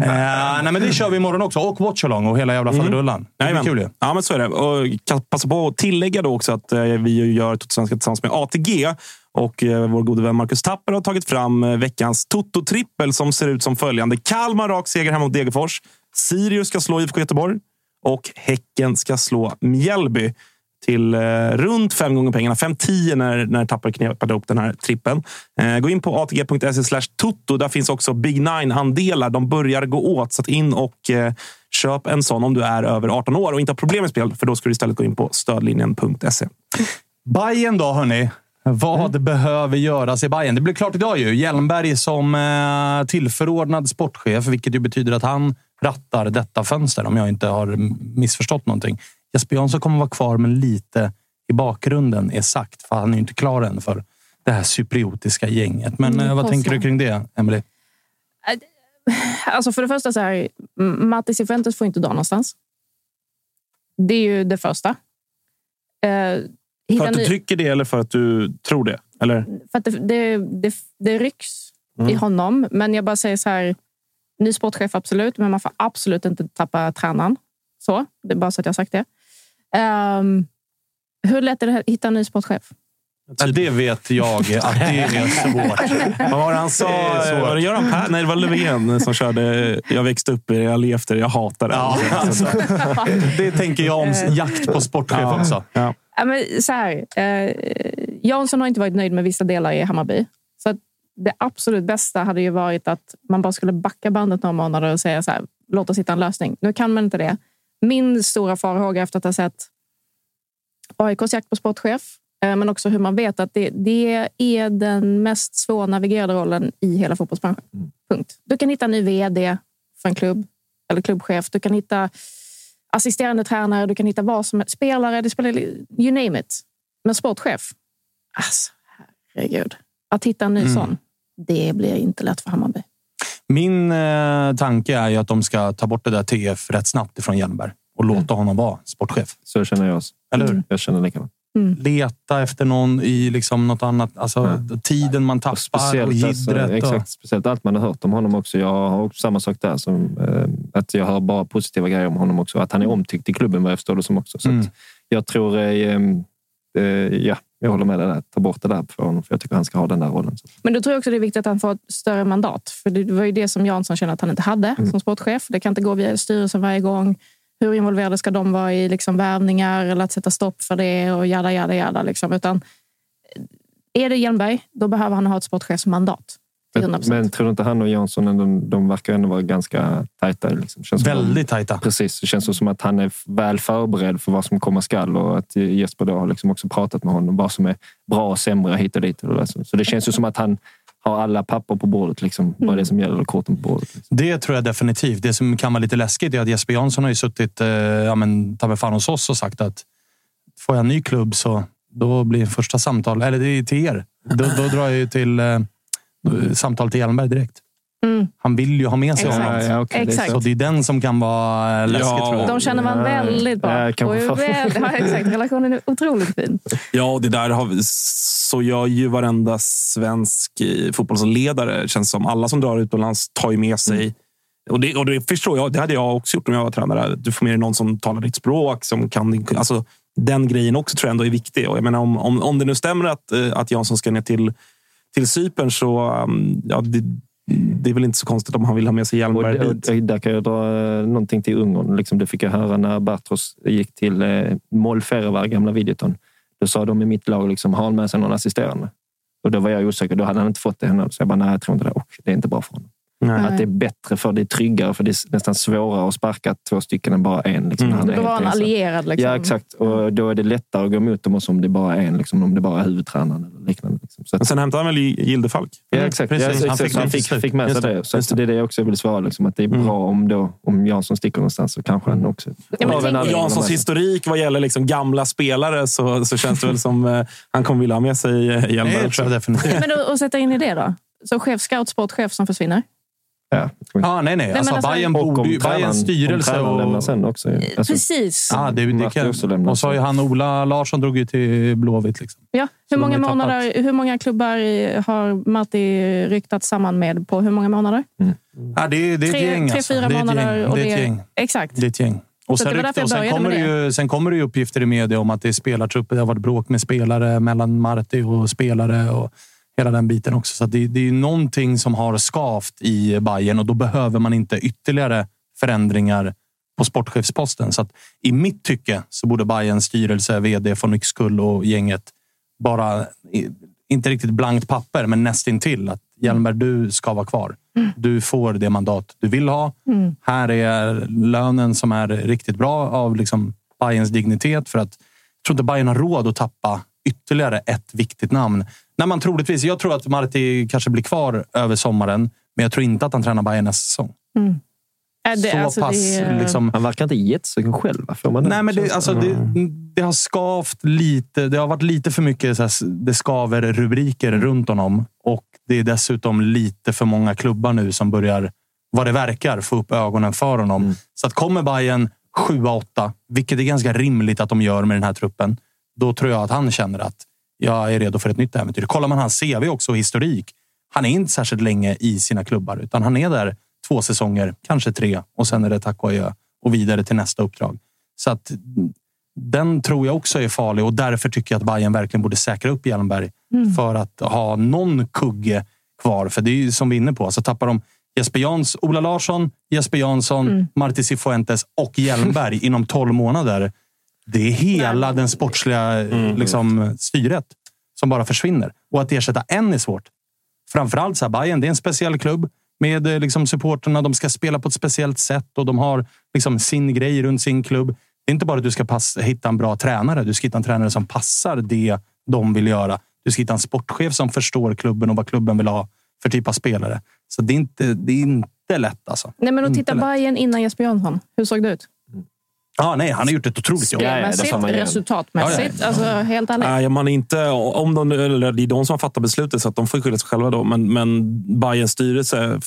nej, men det kör vi imorgon också. Och watchalong och hela jävla faderullan. Det blir kul ju. Ja, men så är det. Och kan passa på att tillägga då också att vi gör Totosvenska tillsammans med ATG. Och eh, vår gode vän Marcus Tapper har tagit fram eh, veckans Toto-trippel som ser ut som följande. Kalmar rak seger hemma mot Degerfors. Sirius ska slå IFK Göteborg. Och Häcken ska slå Mjällby till eh, runt fem gånger pengarna. 5-10 när, när Tapper knepade upp den här trippen. Gå in på atg.se slash toto. Där finns också Big Nine-andelar. De börjar gå åt. Så att in och köp en sån om du är över 18 år och inte har problem med spel. För då ska du istället gå in på stödlinjen.se. Bajen då, hörni. Vad behöver göras i Bayern? Det blev klart idag ju. Hjelmberg som eh, tillförordnad sportchef, vilket ju betyder att han rattar detta fönster, om jag inte har missförstått någonting. Jesper Jansson kommer vara kvar, men lite i bakgrunden är sagt, för han är ju inte klar än för det här cypriotiska gänget. Men Mm, eh, vad tänker du kring det, Emily? Alltså för det första, så här, M- Matti Cifuentes får inte dra någonstans. Det är ju det första. Eh, För hitta att du ny- tycker det eller för att du tror det? Eller? för att det, det, det, det rycks i honom. Men jag bara säger så här. Ny sportchef, absolut. Men man får absolut inte tappa tränaren. Så, det är bara så att jag har sagt det. Ehm, hur lätt är det att hitta en ny sportchef? Ja, Det vet jag att det är svårt. Vad var det han sa? Det. Var det Göran Per? Nej, det var Löfven som körde Jag växte upp, jag levt det, jag hatar det. Ja, alltså, det tänker jag om jakt på sportchef också. Ja. Ja, men så här, eh, Jansson har inte varit nöjd med vissa delar i Hammarby. Så att det absolut bästa hade ju varit att man bara skulle backa bandet några månader och säga så här, låt oss hitta en lösning. Nu kan man inte det. Min stora farhåga efter att ha sett AIKs jakt på sportchef, eh, men också hur man vet att det, det är den mest svårnavigerade rollen i hela fotbollsbranschen. Punkt. Du kan hitta en ny vd för en klubb eller klubbchef. Du kan hitta assisterande tränare, du kan hitta vad som helst. Spelare, det spelar, you name it. Men sportchef, alltså herregud. Att hitta en ny Mm. sån, det blir inte lätt för Hammarby. Min eh, tanke är ju att de ska ta bort det där TF rätt snabbt ifrån Hjelmberg och låta honom vara sportchef. Så känner jag också. Eller hur? Jag känner likadant. Leta efter någon i liksom något annat. Alltså tiden man tappar och, Speciellt, alltså, jiddret. och- exakt, speciellt allt man har hört om honom också. Jag har också samma sak där. Som, eh, att jag hör bara positiva grejer om honom också. Att han är omtyckt i klubben vad jag förstår det som också. Så Mm. att jag tror... Eh, eh, ja, jag håller med dig där. Ta bort det där för honom. För jag tycker han ska ha den där rollen. Så. Men då tror jag också det är viktigt att han får ett större mandat. För det var ju det som Jansson kände att han inte hade Mm. som sportchef. Det kan inte gå via styrelsen varje gång. Hur involverade ska de vara i liksom värvningar eller att sätta stopp för det och jada, jada, jada. Liksom. Utan, är det Hjelmberg, då behöver han ha ett sportchefsmandat. Men, 100%. men tror du inte han och Jansson, de, de verkar ändå vara ganska tajta? Liksom. Känns som Väldigt de, tajta. Precis. Det känns som att han är väl förberedd för vad som komma skall och att Jesper då har liksom också pratat med honom vad som är bra och sämre hit och dit. Och det där. Så det känns ju som att han har alla papper på bordet, liksom, vad det är som gäller och korten på bordet. Liksom. Det tror jag definitivt. Det som kan vara lite läskigt är att Jesper Jansson har ju suttit eh, ja, men, fan hos oss och sagt att får jag en ny klubb så då blir första samtal, eller det är till er. Då, då drar jag ju till eh, samtal till Hjelmberg direkt. Mm. Han vill ju ha med sig Exakt. honom. Ja, okej, det är Så det är den som kan vara läskig Ja. tror jag. De känner man väldigt bra. Ja, kanske och ja, exakt. Relationen är otroligt fin. Ja, och det där har vi, så gör ju varenda svensk eh, fotbollsledare. Känns som alla som drar utomlands tar ju med sig. Och, det, och det förstår jag. Det hade jag också gjort om jag var tränare. Du får med dig någon som talar ditt språk. Som kan, alltså, den grejen också tror jag ändå är viktig. Och jag menar, om, om, om det nu stämmer att, eh, att Jansson ska ner till, till Cypern så um, ja, det, det är väl inte så konstigt om han vill ha med sig Hjelmberg Och, dit. och, och där kan jag dra eh, någonting till Ungern. Liksom, det fick jag höra när Bartros gick till eh, Moll Ferevar, gamla Videoton. Då sa de i mitt lag, liksom, har han med sig någon assisterande? Och då var jag osäker. Då hade han inte fått det. Så jag bara, nej, jag tror inte det. Och det är inte bra för honom. Nej. Att det är bättre för det är tryggare, för det är nästan svårare att sparka två stycken än bara en. Liksom, är Då var ensam. allierad. Liksom. Ja, exakt. Och då är det lättare att gå emot dem som det bara är en, liksom, om det bara är huvudtränaren eller liknande. Liksom. Så att, Men sen hämtade han väl Gildefalk? Ja, exakt. Precis. Ja, exakt. Han fick han det fick, fick med sig det. det. Så Just att det är det jag också vill svara. Liksom, att det är bra om, då, om Jansson sticker någonstans så kanske han också... men en tänk- anledning Janssons historik vad gäller liksom gamla spelare så, så känns det väl som eh, han kommer vilja ha med sig eh, Hjelmberg. Det definitivt. Men att- att sätta in i det då? Så chef, scout, sportchef som försvinner? Ja. Ja, nej, nej. men Alltså, alltså- Bayern Och om borde om styrelse lämnar och... sen också. Alltså, Precis. Ja, det, det kan... Och så har ju han Ola Larsson drog ju till Blåvitt. Liksom. Ja. Hur, många månader, hur många klubbar har Marti ryktat samman med på hur många månader? Ja, det, det är ett Tre- gäng. tre, alltså. fyra det är ett månader och Det är ett gäng. Exakt. Det är ett gäng. Och sen, det rykte, och sen, kommer det ju, sen kommer det ju uppgifter i media om att det är spelartrupper. Det har varit bråk med spelare mellan Marti och spelare och hela den biten också. Så att det, det är ju någonting som har skavt i Bayern och då behöver man inte ytterligare förändringar på sportchefsposten. Så i mitt tycke så borde Bayerns styrelse, vd von Yxkull och gänget bara, inte riktigt blankt papper, men nästintill att Hjelmberg, du ska vara kvar. Du får det mandat du vill ha. Mm. Här är lönen som är riktigt bra av liksom Bayerns dignitet. För att jag tror inte Bayern har råd att tappa ytterligare ett viktigt namn. När man troligtvis, jag tror att Marti kanske blir kvar över sommaren, men jag tror inte att han tränar Bayern nästa säsong. Mm. Äh, det, Så alltså, pass det, är- liksom, Han verkar inte jättesugen själv. man Nej, men det, alltså, det, det har skavt lite. Det har varit lite för mycket så här, det skaver rubriker runt honom. Och det är dessutom lite för många klubbar nu som börjar, vad det verkar, få upp ögonen för honom. Så att kommer Bayern 7-8, vilket är ganska rimligt att de gör med den här truppen, då tror jag att han känner att jag är redo för ett nytt äventyr. Kollar man hans CV också och historik. Han är inte särskilt länge i sina klubbar, utan han är där två säsonger, kanske tre och sen är det tack och adjö och vidare till nästa uppdrag. Så att mm, den tror jag också är farlig och därför tycker jag att Bayern verkligen borde säkra upp Hjelmberg för att ha någon kugge kvar. För det är ju som vi är inne på, så tappar de Jesper Jans, Ola Larsson, Jesper Jansson, Marti Cifuentes och Hjelmberg inom 12 månader. Det är hela den sportsliga liksom, styret som bara försvinner. Och att ersätta en är svårt. framförallt så här, Bayern, det är en speciell klubb med eh, liksom, supporterna. De ska spela på ett speciellt sätt och de har liksom, sin grej runt sin klubb. Det är inte bara att du ska pass, hitta en bra tränare. Du ska hitta en tränare som passar det de vill göra. Du ska hitta en sportchef som förstår klubben och vad klubben vill ha för typ av spelare. Så det är inte, det är inte lätt alltså. Nej, men att titta lätt. Bayern innan Jesper Jansson. Hur såg det ut? Ja, nej, han har gjort ett otroligt jobb. Spelmässigt, resultatmässigt. Alltså, helt ärligt. Nej, man är inte, om de, eller det är de som fattar beslutet, så att de får skylla sig själva. Då. Men, men Bayerns styrelse,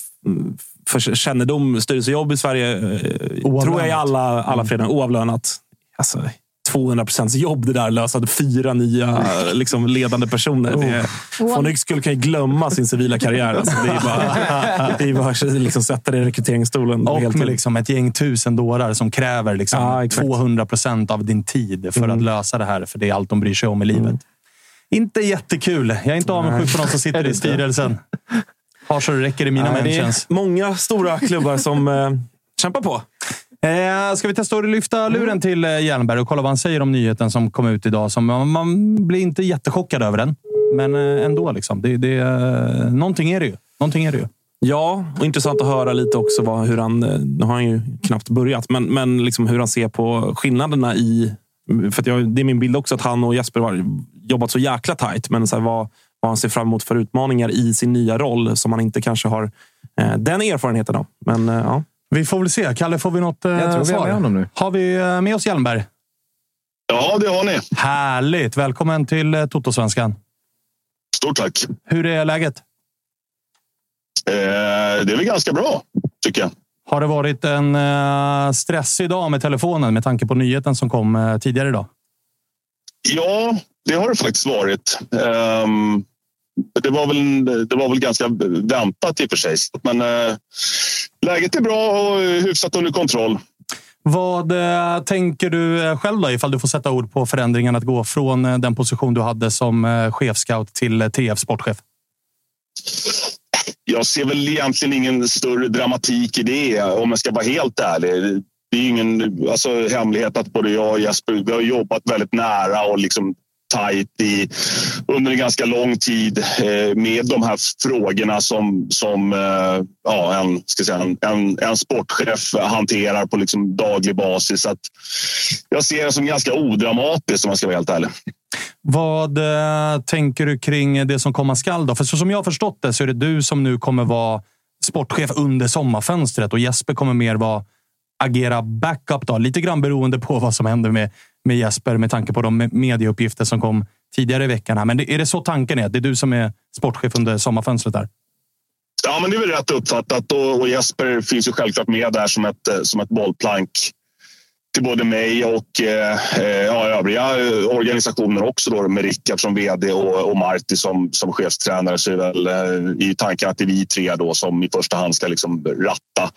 för kännedom, styrelsejobb i Sverige, eh, tror jag i alla, alla fredagar, oavlönat. Alltså, 200 procents jobb det där. Lösa fyra nya liksom, ledande personer. Det, von Yx skulle kan ju glömma sin civila karriär. Alltså, det är bara, det är bara att liksom, sätta det i rekryteringsstolen. Och helt med liksom ett gäng tusen dårar som kräver liksom exakt. 200 procent av din tid för Mm. att lösa det här. För det är allt de bryr sig om i livet. Inte jättekul. Jag är inte avundsjuk på de som sitter i styrelsen. Har så det räcker i mina Nej, det är mentions. många stora klubbar som eh, kämpar på. Eh, ska vi testa att lyfta luren till eh, Hjelmberg och kolla vad han säger om nyheten som kom ut idag? Som, man, blir inte jättechockad över den, men eh, ändå. Liksom. Det, det, någonting är det ju. Någonting är det ju. Ja, och intressant att höra lite också vad, hur han... Nu har han ju knappt börjat, men, men liksom hur han ser på skillnaderna i... För jag, det är min bild också att han och Jesper har jobbat så jäkla tajt. Men så här, vad, vad han ser fram emot för utmaningar i sin nya roll som han inte kanske har eh, den erfarenheten av. Men eh, ja. Vi får väl se. Kalle, får vi något eh, Jag tror vi har svar? med honom nu. Har vi eh, med oss Hjelmberg? Ja, det har ni. Härligt! Välkommen till eh, Toto-svenskan. Stort tack. Hur är läget? Eh, det är väl ganska bra, tycker jag. Har det varit en eh, stressig dag med telefonen med tanke på nyheten som kom eh, tidigare idag? Ja, det har det faktiskt varit. Ehm, det, var väl, det var väl ganska väntat i och för sig. Men eh, läget är bra och hyfsat under kontroll. Vad eh, tänker du eh, själv då, ifall du får sätta ord på förändringen att gå från eh, den position du hade som chefscout till TF sportchef? Jag ser väl egentligen ingen större dramatik i det, om jag ska vara helt ärlig. Det är ingen alltså, hemlighet att både jag och Jesper vi har jobbat väldigt nära och liksom tajt i, under en ganska lång tid eh, med de här frågorna som, som eh, ja, en, ska säga, en, en, en sportchef hanterar på liksom daglig basis. Så att jag ser det som ganska odramatiskt om jag ska vara helt ärlig. Vad eh, tänker du kring det som komma skall? Då? För så som jag har förstått det så är det du som nu kommer vara sportchef under sommarfönstret och Jesper kommer mer vara agera backup. Då. Lite grann beroende på vad som händer med, med Jesper med tanke på de medieuppgifter som kom tidigare i veckan. Här. Men det, är det så tanken är? Att det är du som är sportchef under sommarfönstret? Där? Ja, men det är väl rätt uppfattat och, och Jesper finns ju självklart med där som ett, eh, som ett bollplank till både mig och eh, eh ja, övriga eh, organisationer också då, med Rickard som vd och, och Marti som, som chefstränare så är väl eh, i tanken att det är vi tre då som i första hand ska liksom ratta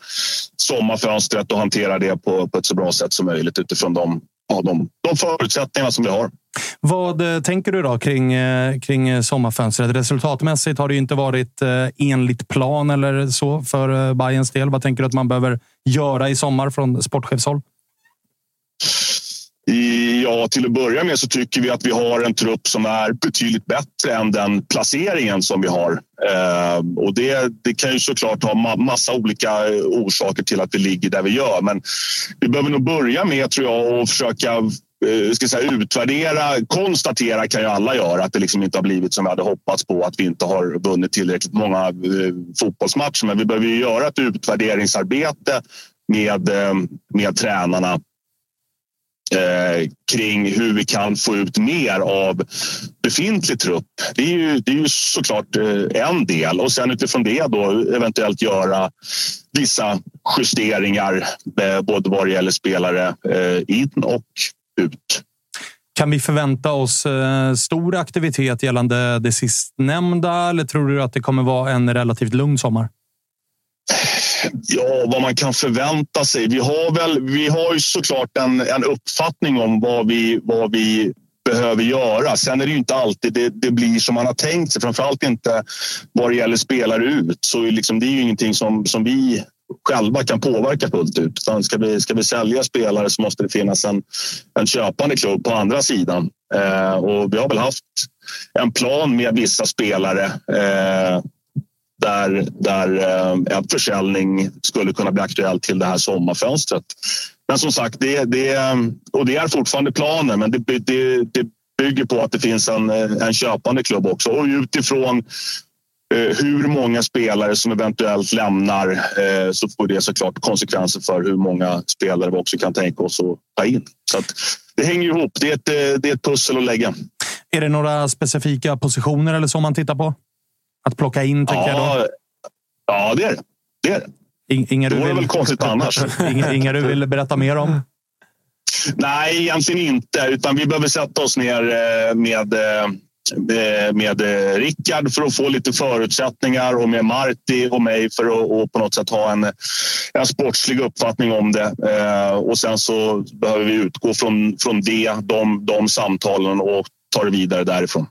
sommarfönstret och hantera det på, på ett så bra sätt som möjligt utifrån de, ja, de, de förutsättningar som vi har. Vad eh, tänker du då kring, eh, kring eh, sommarfönstret? Resultatmässigt har det ju inte varit eh, enligt plan eller så för eh, Bayerns del. Vad tänker du att man behöver göra i sommar från sportchefshåll? Ja, till att börja med så tycker vi att vi har en trupp som är betydligt bättre än den placeringen som vi har. Eh, och det, det kan ju såklart ha ma- massa olika eh, orsaker till att vi ligger där vi gör. Men vi behöver nog börja med, tror jag, att försöka eh, ska säga, utvärdera. Konstatera kan ju alla göra att det liksom inte har blivit som vi hade hoppats på. Att vi inte har vunnit tillräckligt många eh, fotbollsmatcher. Men vi behöver ju göra ett utvärderingsarbete med, eh, med tränarna eh, kring hur vi kan få ut mer av befintlig trupp. Det är ju, det är ju såklart eh, en del och sen utifrån det då eventuellt göra vissa justeringar eh, både vad det gäller spelare eh, in och ut. Kan vi förvänta oss eh, stor aktivitet gällande det sistnämnda eller tror du att det kommer vara en relativt lugn sommar? Ja, vad man kan förvänta sig. Vi har, väl, vi har ju såklart en, en uppfattning om vad vi, vad vi behöver göra. Sen är det ju inte alltid det, det blir som man har tänkt sig. Framförallt inte vad det gäller spelare ut. Så liksom, det är ju ingenting som, som vi själva kan påverka fullt ut. Utan ska, vi, ska vi sälja spelare så måste det finnas en, en köpande klubb på andra sidan. Eh, och vi har väl haft en plan med vissa spelare eh, där, där eh, en försäljning skulle kunna bli aktuell till det här sommarfönstret. Men som sagt, det, det, och det är fortfarande planen, men det, det, det bygger på att det finns en, en köpande klubb också. Och utifrån eh, hur många spelare som eventuellt lämnar eh, så får det såklart konsekvenser för hur många spelare vi också kan tänka oss att ta in. Så att det hänger ihop. Det är, ett, det är ett pussel att lägga. Är det några specifika positioner eller så man tittar på? Att plocka in, ja, jag då? Ja, det är det. det, är det. Inga det vore vill... väl konstigt annars. inga, inga du vill berätta mer om? Nej, egentligen inte. Utan vi behöver sätta oss ner eh, med, eh, med Rickard för att få lite förutsättningar och med Marti och mig för att på något sätt ha en, en sportslig uppfattning om det. Eh, och sen så behöver vi utgå från, från det, de, de samtalen och ta det vidare därifrån.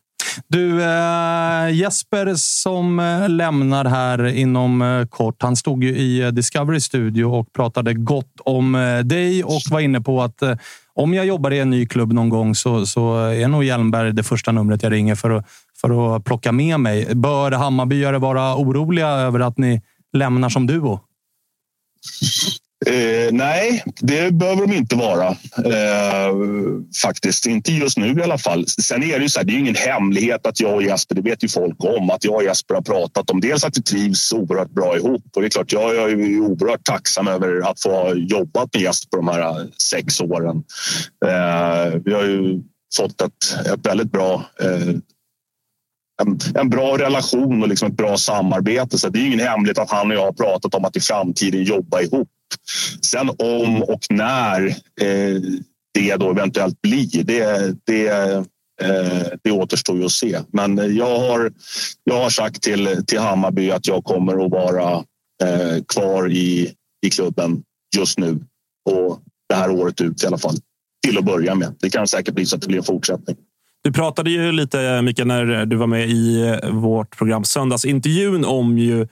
Du, eh, Jesper som eh, lämnar här inom eh, kort. Han stod ju i eh, Discovery Studio och pratade gott om dig och var inne på att om jag jobbar i en ny klubb någon gång så, så är nog Hjelmberg det första numret jag ringer för att, för att plocka med mig. Bör Hammarbyare vara oroliga över att ni lämnar som duo? Eh, nej, det behöver de inte vara. Eh, faktiskt. Inte just nu i alla fall. Sen är det ju så här, det är ingen hemlighet att jag och Jesper, det vet ju folk om, att jag och Jesper har pratat om dels att vi trivs oerhört bra ihop. Och det är klart, jag är ju oerhört tacksam över att få ha jobbat med Jesper de här eh, sex åren. Eh, vi har ju fått ett, ett väldigt bra eh, en, en, bra relation och liksom ett bra samarbete. Så det är ingen hemlighet att han och jag har pratat om att i framtiden jobba ihop. Sen om och när eh, det då eventuellt blir, det, det, eh, det återstår ju att se. Men jag har, jag har sagt till, till Hammarby att jag kommer att vara eh, kvar i, i klubben just nu och det här året ut i alla fall. Till att börja med. Det kan säkert bli så att det blir en fortsättning. Du pratade ju lite, Mikael, när du var med i eh, vårt program Söndagsintervjun om ju eh,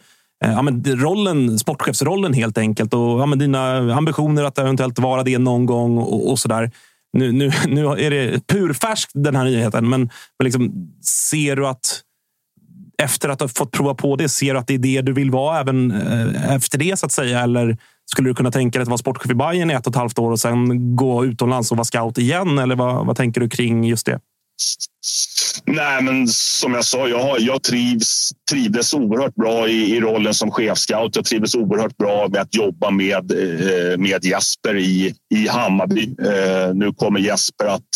ja, men rollen, sportchefsrollen helt enkelt och ja, men dina ambitioner att eventuellt vara det någon gång och, och så där. Nu, nu, nu är det purfärsk den här nyheten, men, men liksom, ser du att efter att ha fått prova på det, ser du att det är det du vill vara även eh, efter det så att säga? Eller skulle du kunna tänka dig att vara sportchef i Bayern i ett och ett halvt år och sen gå utomlands och vara scout igen? Eller vad, vad tänker du kring just det? Nej, men som jag sa, jag, jag trivs, trivdes oerhört bra i, i rollen som chefscout. Jag trivdes oerhört bra med att jobba med, eh, med Jesper i, i Hammarby. Eh, nu kommer Jesper att,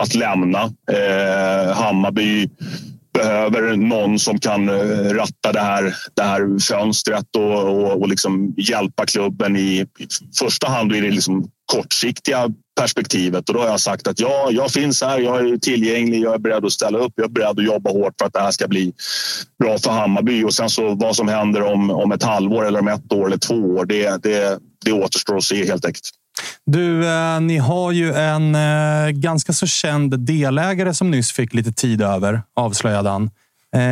att lämna. Eh, Hammarby behöver någon som kan eh, ratta det här, det här fönstret och, och, och liksom hjälpa klubben i, i första hand i det liksom kortsiktiga perspektivet. Och då har jag sagt att ja, jag finns här, jag är tillgänglig, jag är beredd att ställa upp, jag är beredd att jobba hårt för att det här ska bli bra för Hammarby. Och sen så vad som händer om, om ett halvår eller om ett år eller två år, det, det, det återstår att se helt enkelt. Du, eh, ni har ju en eh, ganska så känd delägare som nyss fick lite tid över, avslöjade han. Eh,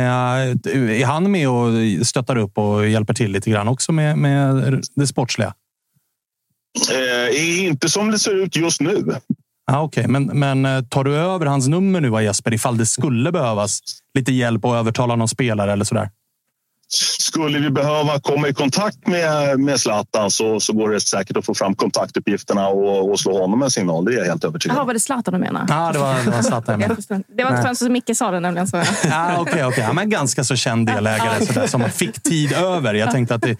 är han med och stöttar upp och hjälper till lite grann också med, med det sportsliga? Eh, inte som det ser ut just nu. Ah, Okej, okay. men, men eh, tar du över hans nummer nu Jesper ifall det skulle behövas lite hjälp att övertala någon spelare eller sådär? Skulle vi behöva komma i kontakt med, med Zlatan så, så går det säkert att få fram kontaktuppgifterna och, och slå honom en signal. Det är jag helt övertygad om. var det Zlatan du menade? Ja, det var, det var Zlatan. jag det var inte så Micke sa det nämligen. Så. ja, okay, okay. Ja, men ganska så känd delägare sådär, som fick tid över. Jag tänkte att det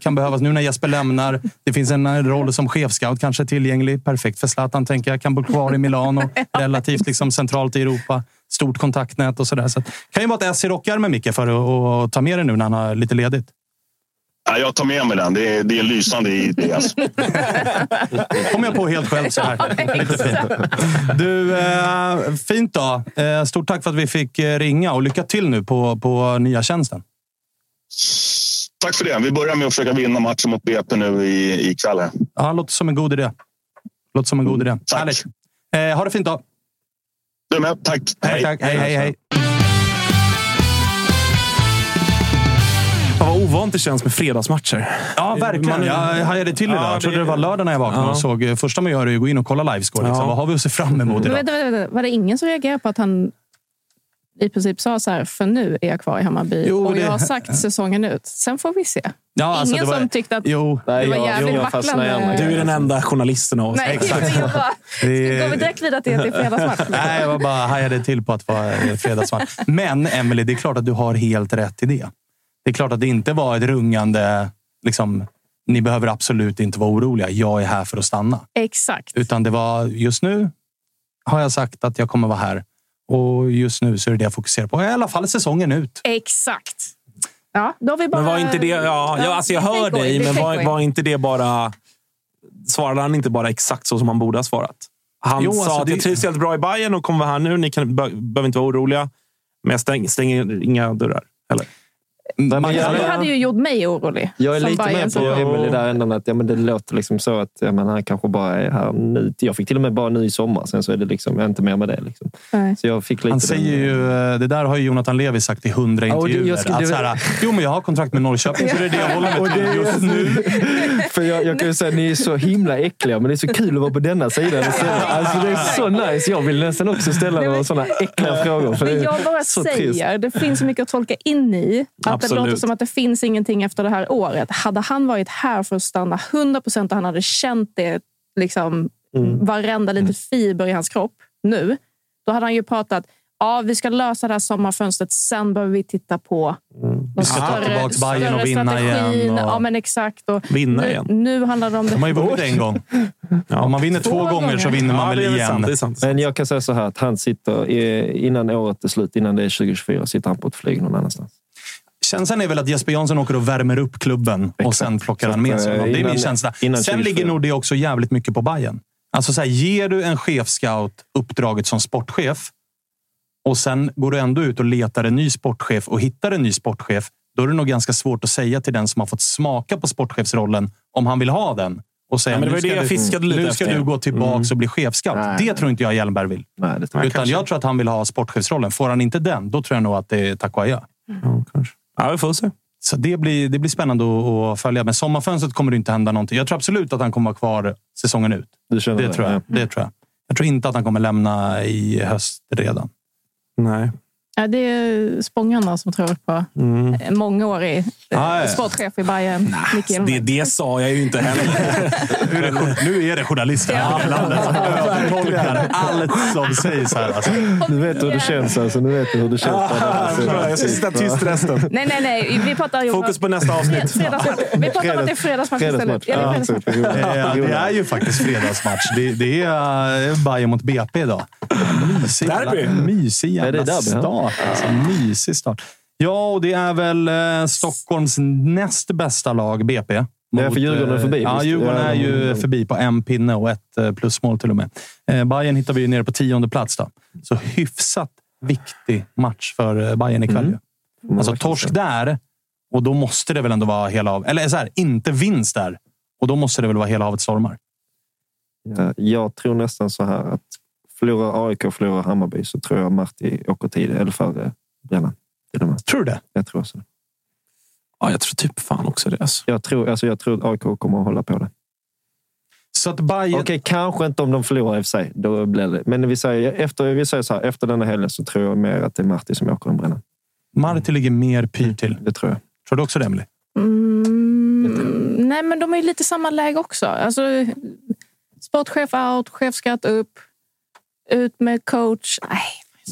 kan behövas nu när Jesper lämnar. Det finns en roll som chefscout kanske tillgänglig. Perfekt för Zlatan, tänker jag. Kan bo kvar i Milano, relativt liksom, centralt i Europa stort kontaktnät och sådär. Så det kan ju vara ett S i rockärmen, Micke, för att, ta med det nu när han har lite ledigt. Ja, jag tar med mig den. Det är, det är en lysande idé. Alltså. kom jag på helt själv så här. Lite fint. Du, eh, fint då. Eh, stort tack för att vi fick eh, ringa och lycka till nu på, på nya tjänsten. Tack för det. Vi börjar med att försöka vinna matchen mot BP nu i, ikväll. Ja, låter som en god idé. Låter som en god idé. Tack. Härligt. Eh, ha det fint då. Du med. Tack. Hej. Tack, hej, hej, hej. Fan vad ovant det känns med fredagsmatcher. Ja, verkligen. Jag hajade till idag. Jag trodde det var lördag när jag vaknade ja. och såg. Eh, första man gör är att gå in och kolla livescore. Liksom. Ja. Vad har vi att se fram emot idag? Men vänta, vänta, Var det ingen som reagerade på att han i princip sa så här, för nu är jag kvar i Hammarby Jo, och det- jag har sagt säsongen ut. Sen får vi se. Ja, alltså, Ingen det var- som tyckte att Jo, det var jävligt vacklande. Du är den enda journalisten av oss. Nej, jag bara, Det- Går vi direkt vidare till, till fredagsmatch? Nej, jag var bara hajade till på att vara fredagsmatch. Men Emily, det är klart att du har helt rätt i det. Det är klart att det inte var ett rungande... Liksom, ni behöver absolut inte vara oroliga. Jag är här för att stanna. Exakt. Utan det var just nu har jag sagt att jag kommer vara här. Och just nu så är det det jag fokuserar på. I alla fall säsongen ut. Exakt. Ja, då har vi bara... Men var inte det... Ja, ja, alltså jag hör dig, men var, var inte det bara... Svarade han inte bara exakt så som han borde ha svarat? Han Jo, sa alltså att det- jag trivs helt bra i Bayern och kommer vara här nu. Ni kan, be, behöver inte vara oroliga. Men jag stäng, stänger inga dörrar. Eller? Men Ja, jag, det hade ju gjort mig orolig. jag är lite med på. Emelie där änden. Att, ja, men det låter liksom så att ja, men han kanske bara är här nu. Jag fick till och med bara nu i sommar. Sen så är det liksom, jag är inte mer med det. Liksom. Nej. Så jag fick lite Han säger den- ju, eh, det där har ju Jonathan Levi sagt i hundra Ja, det- intervjuer. skulle- att så här, jo, men jag har kontrakt med Norrköping, så det är det jag håller mig till just nu. För jag, jag kan ju säga, ni är så himla äckliga, men det är så kul att vara på denna sidan. Alltså, det är så nice. Jag vill nästan också ställa några sådana äckliga frågor. För det Men jag bara så säger, trist. det finns så mycket att tolka in i. Att. Det låter som att det finns ingenting efter det här året. Hade han varit här för att stanna 100 procent och han hade känt det, liksom, Mm. varenda liten fiber i hans kropp nu, då hade han ju pratat Ja, vi ska lösa det här sommarfönstret. Sen behöver vi titta på de Vi ska ta tillbaka Bayern och vinna strategin. igen och- Ja, men exakt. Och Vinna nu, igen. Nu handlar det om det. De har ju vunnit en gång. Om man vinner två, Två gånger så gånger. vinner man Ja, väl igen. sant. Sant. Men jag kan säga så här att han sitter, innan året är slut, innan det är 2024, sitter han på ett flyg någon annanstans. Känslan är väl att Jesper Jansson åker och värmer upp klubben och sen plockar han med sig att, honom. Det är innan- min känsla. Sen 2024. ligger nog det också jävligt mycket på Bayern. Alltså så här, ger du en chefscout uppdraget som sportchef och sen går du ändå ut och letar en ny sportchef och hittar en ny sportchef, då är det nog ganska svårt att säga till den som har fått smaka på sportchefsrollen om han vill ha den. Och säga, Ja, men det nu var ska det jag du- fiskade lite Nu ska efter. du gå tillbaka och bli chefscout. Nej, det tror inte jag Hjelmberg vill. Nej, det tror jag. Utan kanske. jag tror att han vill ha sportchefsrollen. Får han inte den, då tror jag nog att det är tack och adjö. Ja, kanske. Ja, vi får se. Så det blir, det blir spännande att, följa. Men sommarfönstret kommer det inte hända någonting. Jag tror absolut att han kommer vara kvar säsongen ut. Det tror jag. Det tror jag. Jag tror inte att han kommer lämna i höst redan. Nej. Ja, det är Spångarna som tror på Mm. eh, mångårig eh, Ah, ja. sportchef i Bayern. Hjelmberg. Det, det sa jag ju inte heller. Nu är det, nu är det journalister i hela landet som övertolkar allt som sägs här. Alltså. Nu vet du hur det känns. Alltså. Nu vet du hur det känns. Ah, jag ska sitta tyst resten. Nej, nej, nej. Vi pratar ju Fokus på nästa avsnitt. fredagsmatch. Vi pratar om att det är fredagsmatch istället. Ja, det är fredagsmatch. Ja, det är ju faktiskt fredagsmatch. Det, det är eh, Bayern mot BP idag. Mysig mysig Ja, det jävla ja. Start. Alltså, mysig start. Ja, och det är väl eh, Stockholms näst bästa lag, BP. Det är Mot, för Djurgården är eh, förbi, Ja? Djurgården är ju förbi på en pinne och ett eh, plusmål till och med. Eh, Bayern hittar vi ju nere på tionde plats. Då. Så hyfsat viktig match för eh, Bayern ikväll. Mm. Alltså torsk där och då måste det väl ändå vara hela av... Eller så här, inte vinst där och då måste det väl vara hela havet stormar. Ja, Jag tror nästan så här att förlorar AIK och förlorar Hammarby så tror jag Marti åker tid eller före Brännan. Tror du det? Jag tror så. Ja, jag tror typ fan också det. Alltså. Jag tror, alltså jag tror att AIK kommer att hålla på det. Så att Bayern... Okej, kanske inte om de förlorar i och för sig. Då blir det. Men vi säger, efter, vi säger så här, efter denna helgen så tror jag mer att det är Marti som åker än Brännan. Marti ligger mer pyrt till. Det tror jag. Tror du också det, Emily? Mm, nej, men de är ju lite samma läge också. Alltså, sportchef out, chefskatt upp, ut med coach. Nej,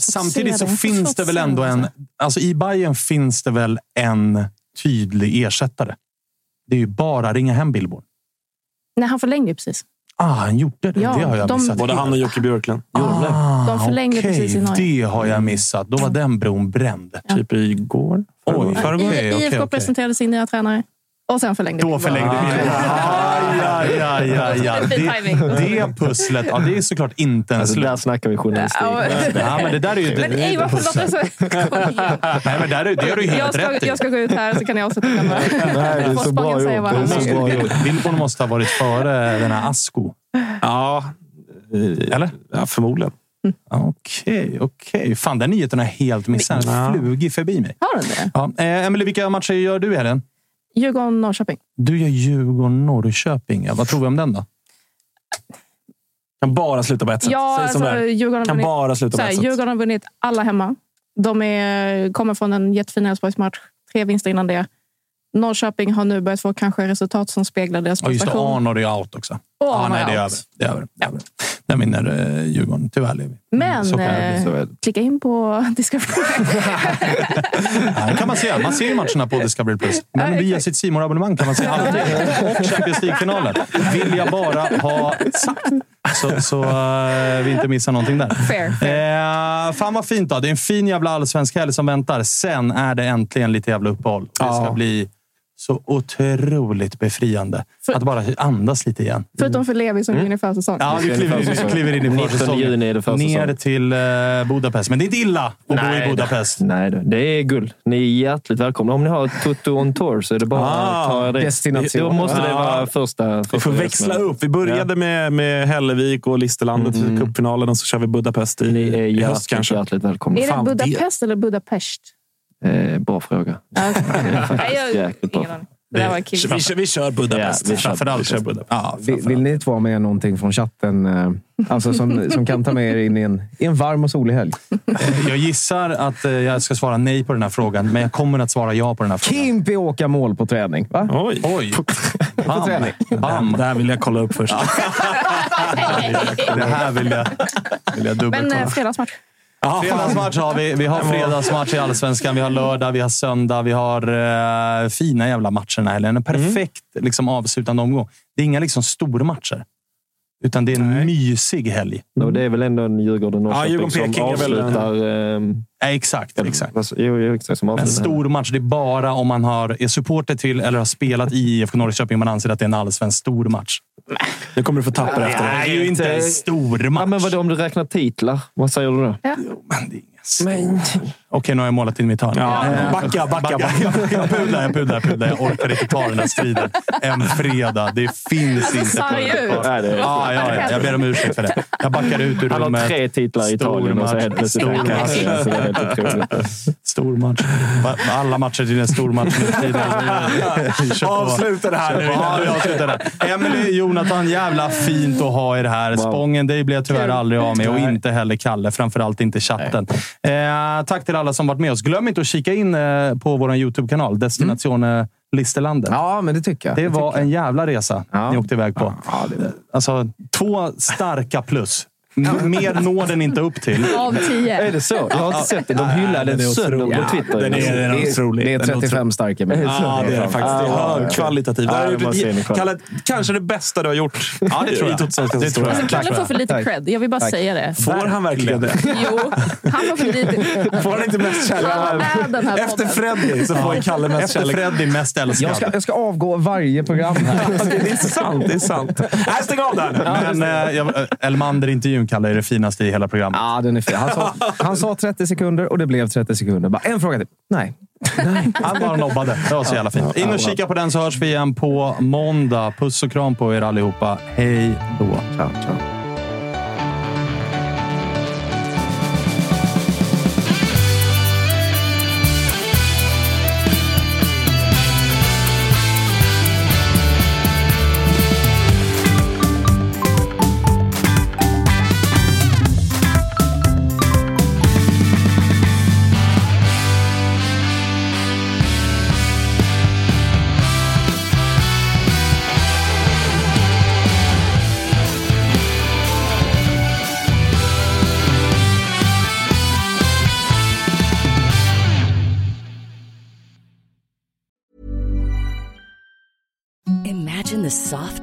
Samtidigt så det. finns det väl att ändå en... alltså. I Bayern finns det väl en tydlig ersättare. Det är ju bara ringa hem Billborn. Nej, han förlängde ju precis. Ah, han gjorde det. Ja, det har jag de- missat. Både han och Jocke Björklund. Ah, De förlängde okej, precis i Norge. Det har jag missat. Då var den bron bränd. Typ igår. Oj, okej, okej, IFK okej. presenterade sin nya tränare och sen förlängde Då vi. förlängde vi. Aj, aj. Fin timing. Det, det pusslet, ja, det är såklart inte en Alltså, där snackar vi journalistik. Ja, Ja, men det där är ju... Men det, ej, det, varför låter det så... Nej, men där är, det har du Jag helt ska, rätt i. jag ska gå ut här så kan ni avsluta den. Nej, det är så bra säga gjort. vad Det är så bra gjort. Billborn måste ha varit före den här Asko. Ja, Eller? ja, förmodligen. Okej, okej. Fan, den nyheten har jag helt missat. Den Ja. flugit förbi mig. Har den det? Ja. Eh, Emily, vilka matcher gör du i helgen? Djurgården-Norrköping. Du gör Djurgården-Norrköping. Ja, vad tror vi om den då? Kan bara sluta på ett sätt. Ja, Säg som alltså, det är. Djurgården, har Kan vunnit, bara sluta så på här, ett sätt. Djurgården har vunnit alla hemma. De är, kommer från en jättefin Elfsborgsmatch. Tre vinster innan det. Norrköping har nu börjat få kanske resultat som speglar deras Och just det, prestation. Arnor är out också. Och ah, nej, det är över. Det är över. Det är över. Där vinner eh, Djurgården. Tyvärr, Levi. Men Så kan det bli, så är eh, klicka in på Discovery. Ja, det kan man se. Man ser ju matcherna på Discovery+. Plus. Men via sitt simor abonnemang kan man se allt. Och Champions League-finalen. Vill jag bara ha sagt. Så, så uh, vi inte missar någonting där. Fair, Eh, fan vad fint då. Det är en fin jävla allsvensk helg som väntar. Sen är det äntligen lite jävla uppehåll. Det ska bli så otroligt befriande. Att bara andas lite igen. Förutom för Levi som går in i försäsong. Ja, vi kliver in, kliver in i 19 försäsongen. är det. Ner till eh, Budapest. Men det är inte illa att bo i Budapest. Nej, det- det är guld. Ni är hjärtligt välkomna. Om ni har Toto on tour så är det bara Ah, att ta dit. destination. Då måste det Ah. vara första... Vi första får resan. växla upp. Vi började med, med Hällevik och Listerlandet i cupfinalen och så kör vi Budapest i, Ni är i höst kanske. hjärtligt välkomna. Är det Fan, Budapest eller Budapest? Eh, bra fråga. Jag- jäkligt bra. Vi, kör- vi kör Budapest. Ja, vi kör- Framförallt vi kör Budapest. Ja, Vill, vill ni två ha med någonting från chatten? eh, Alltså som, som kan ta med er in i en, i en varm och solig helg? Jag gissar att eh, jag ska svara nej på den här frågan, men jag kommer att svara ja på den här frågan. Kimpi åka mål på träning. Va? Oj! Oj! Bam! träning. Bam. Det här vill jag kolla upp först. Det här vill jag, vill jag Men dubbelkolla. eh, fredagsmatch. Fredagsmatch har vi. Vi har fredagsmatch i Allsvenskan, vi har lördag, vi har söndag. Vi har eh, fina jävla matcher den här helgen. En perfekt liksom, avslutande omgång. Det är inga liksom, stormatcher. Utan det är en mysig helg. Och det är väl ändå en Djurgården-Norrköping Djurgården-Peking som är väl en- avslutar... ehm, Ja, exakt, exakt. Jo, jo. Som En avslutar. stor match. Det är bara om man har, är supporter till eller har spelat i IFK Norrköping man anser att det är en allsvensk stor match. Nu kommer du få tappa det efter det. är ju inte en stor match. Ja, men vadå om du räknar titlar? Vad säger du då? Ja. Men det är ingen stor. Okej, nu har jag målat in mitt hörn. Ja, Eh, backa, backa, backa. Jag, pudlar, jag pudlar, jag pudlar. Jag orkar inte ta den här striden. En fredag. Det finns inte. sarg på- ut. Nej, det Ja, ja, ja, jag ber om ursäkt för det. Jag backar ut ur Han har rummet. tre titlar i Italien och så helt plötsligt Stor match. Alltså. Stor match. Alla matcher till en stor match nu tiden. Avsluta det här nu. Ja, vi avslutar det. Emelie, Jonathan, jävla fint att ha er här. Spången, dig blir jag tyvärr aldrig av med och inte heller Kalle. Framförallt inte chatten. Eh, tack till alla som varit med oss. Glöm inte att kika in eh, på vår YouTube-kanal, Destination eh, Listerlandet. Ja, men det tycker jag. Det Det var en jävla resa Ja. ni åkte iväg på. Alltså, två starka plus. Mer når den inte upp till. Av Är tio. det så? Jag har inte sett det. De hyllar den är sönder på Twitter. Den är, den är det. otrolig. Det är Den 35 starka minuter. Ja, det är det faktiskt. Det är högkvalitativt. kanske det bästa du har gjort Ja, det tror jag. i Totosvenskans Det tror jag. Kalle får för lite Tack. cred. Jag vill bara Tack. säga det. Får han verkligen det? Jo, han får för lite. Får han inte mest kärlek? Han är den här Efter. Freddy så får Kalle mest Efter kärlek. Freddy mest älskad. Jag ska, jag ska avgå varje program här. Det är sant. Det är sant. Nej, stäng av där nu. Men eh, Elmander-intervjun, Kalle, är det finaste i hela programmet. Ja, den är fin. Han sa, han sa 30 sekunder och det blev 30 sekunder. Bara en fråga till. Nej. Han bara nobbade. Det var så jävla fint. In och kika på den så hörs vi igen på måndag. Puss och kram på er allihopa. Hej då. Ciao, ciao.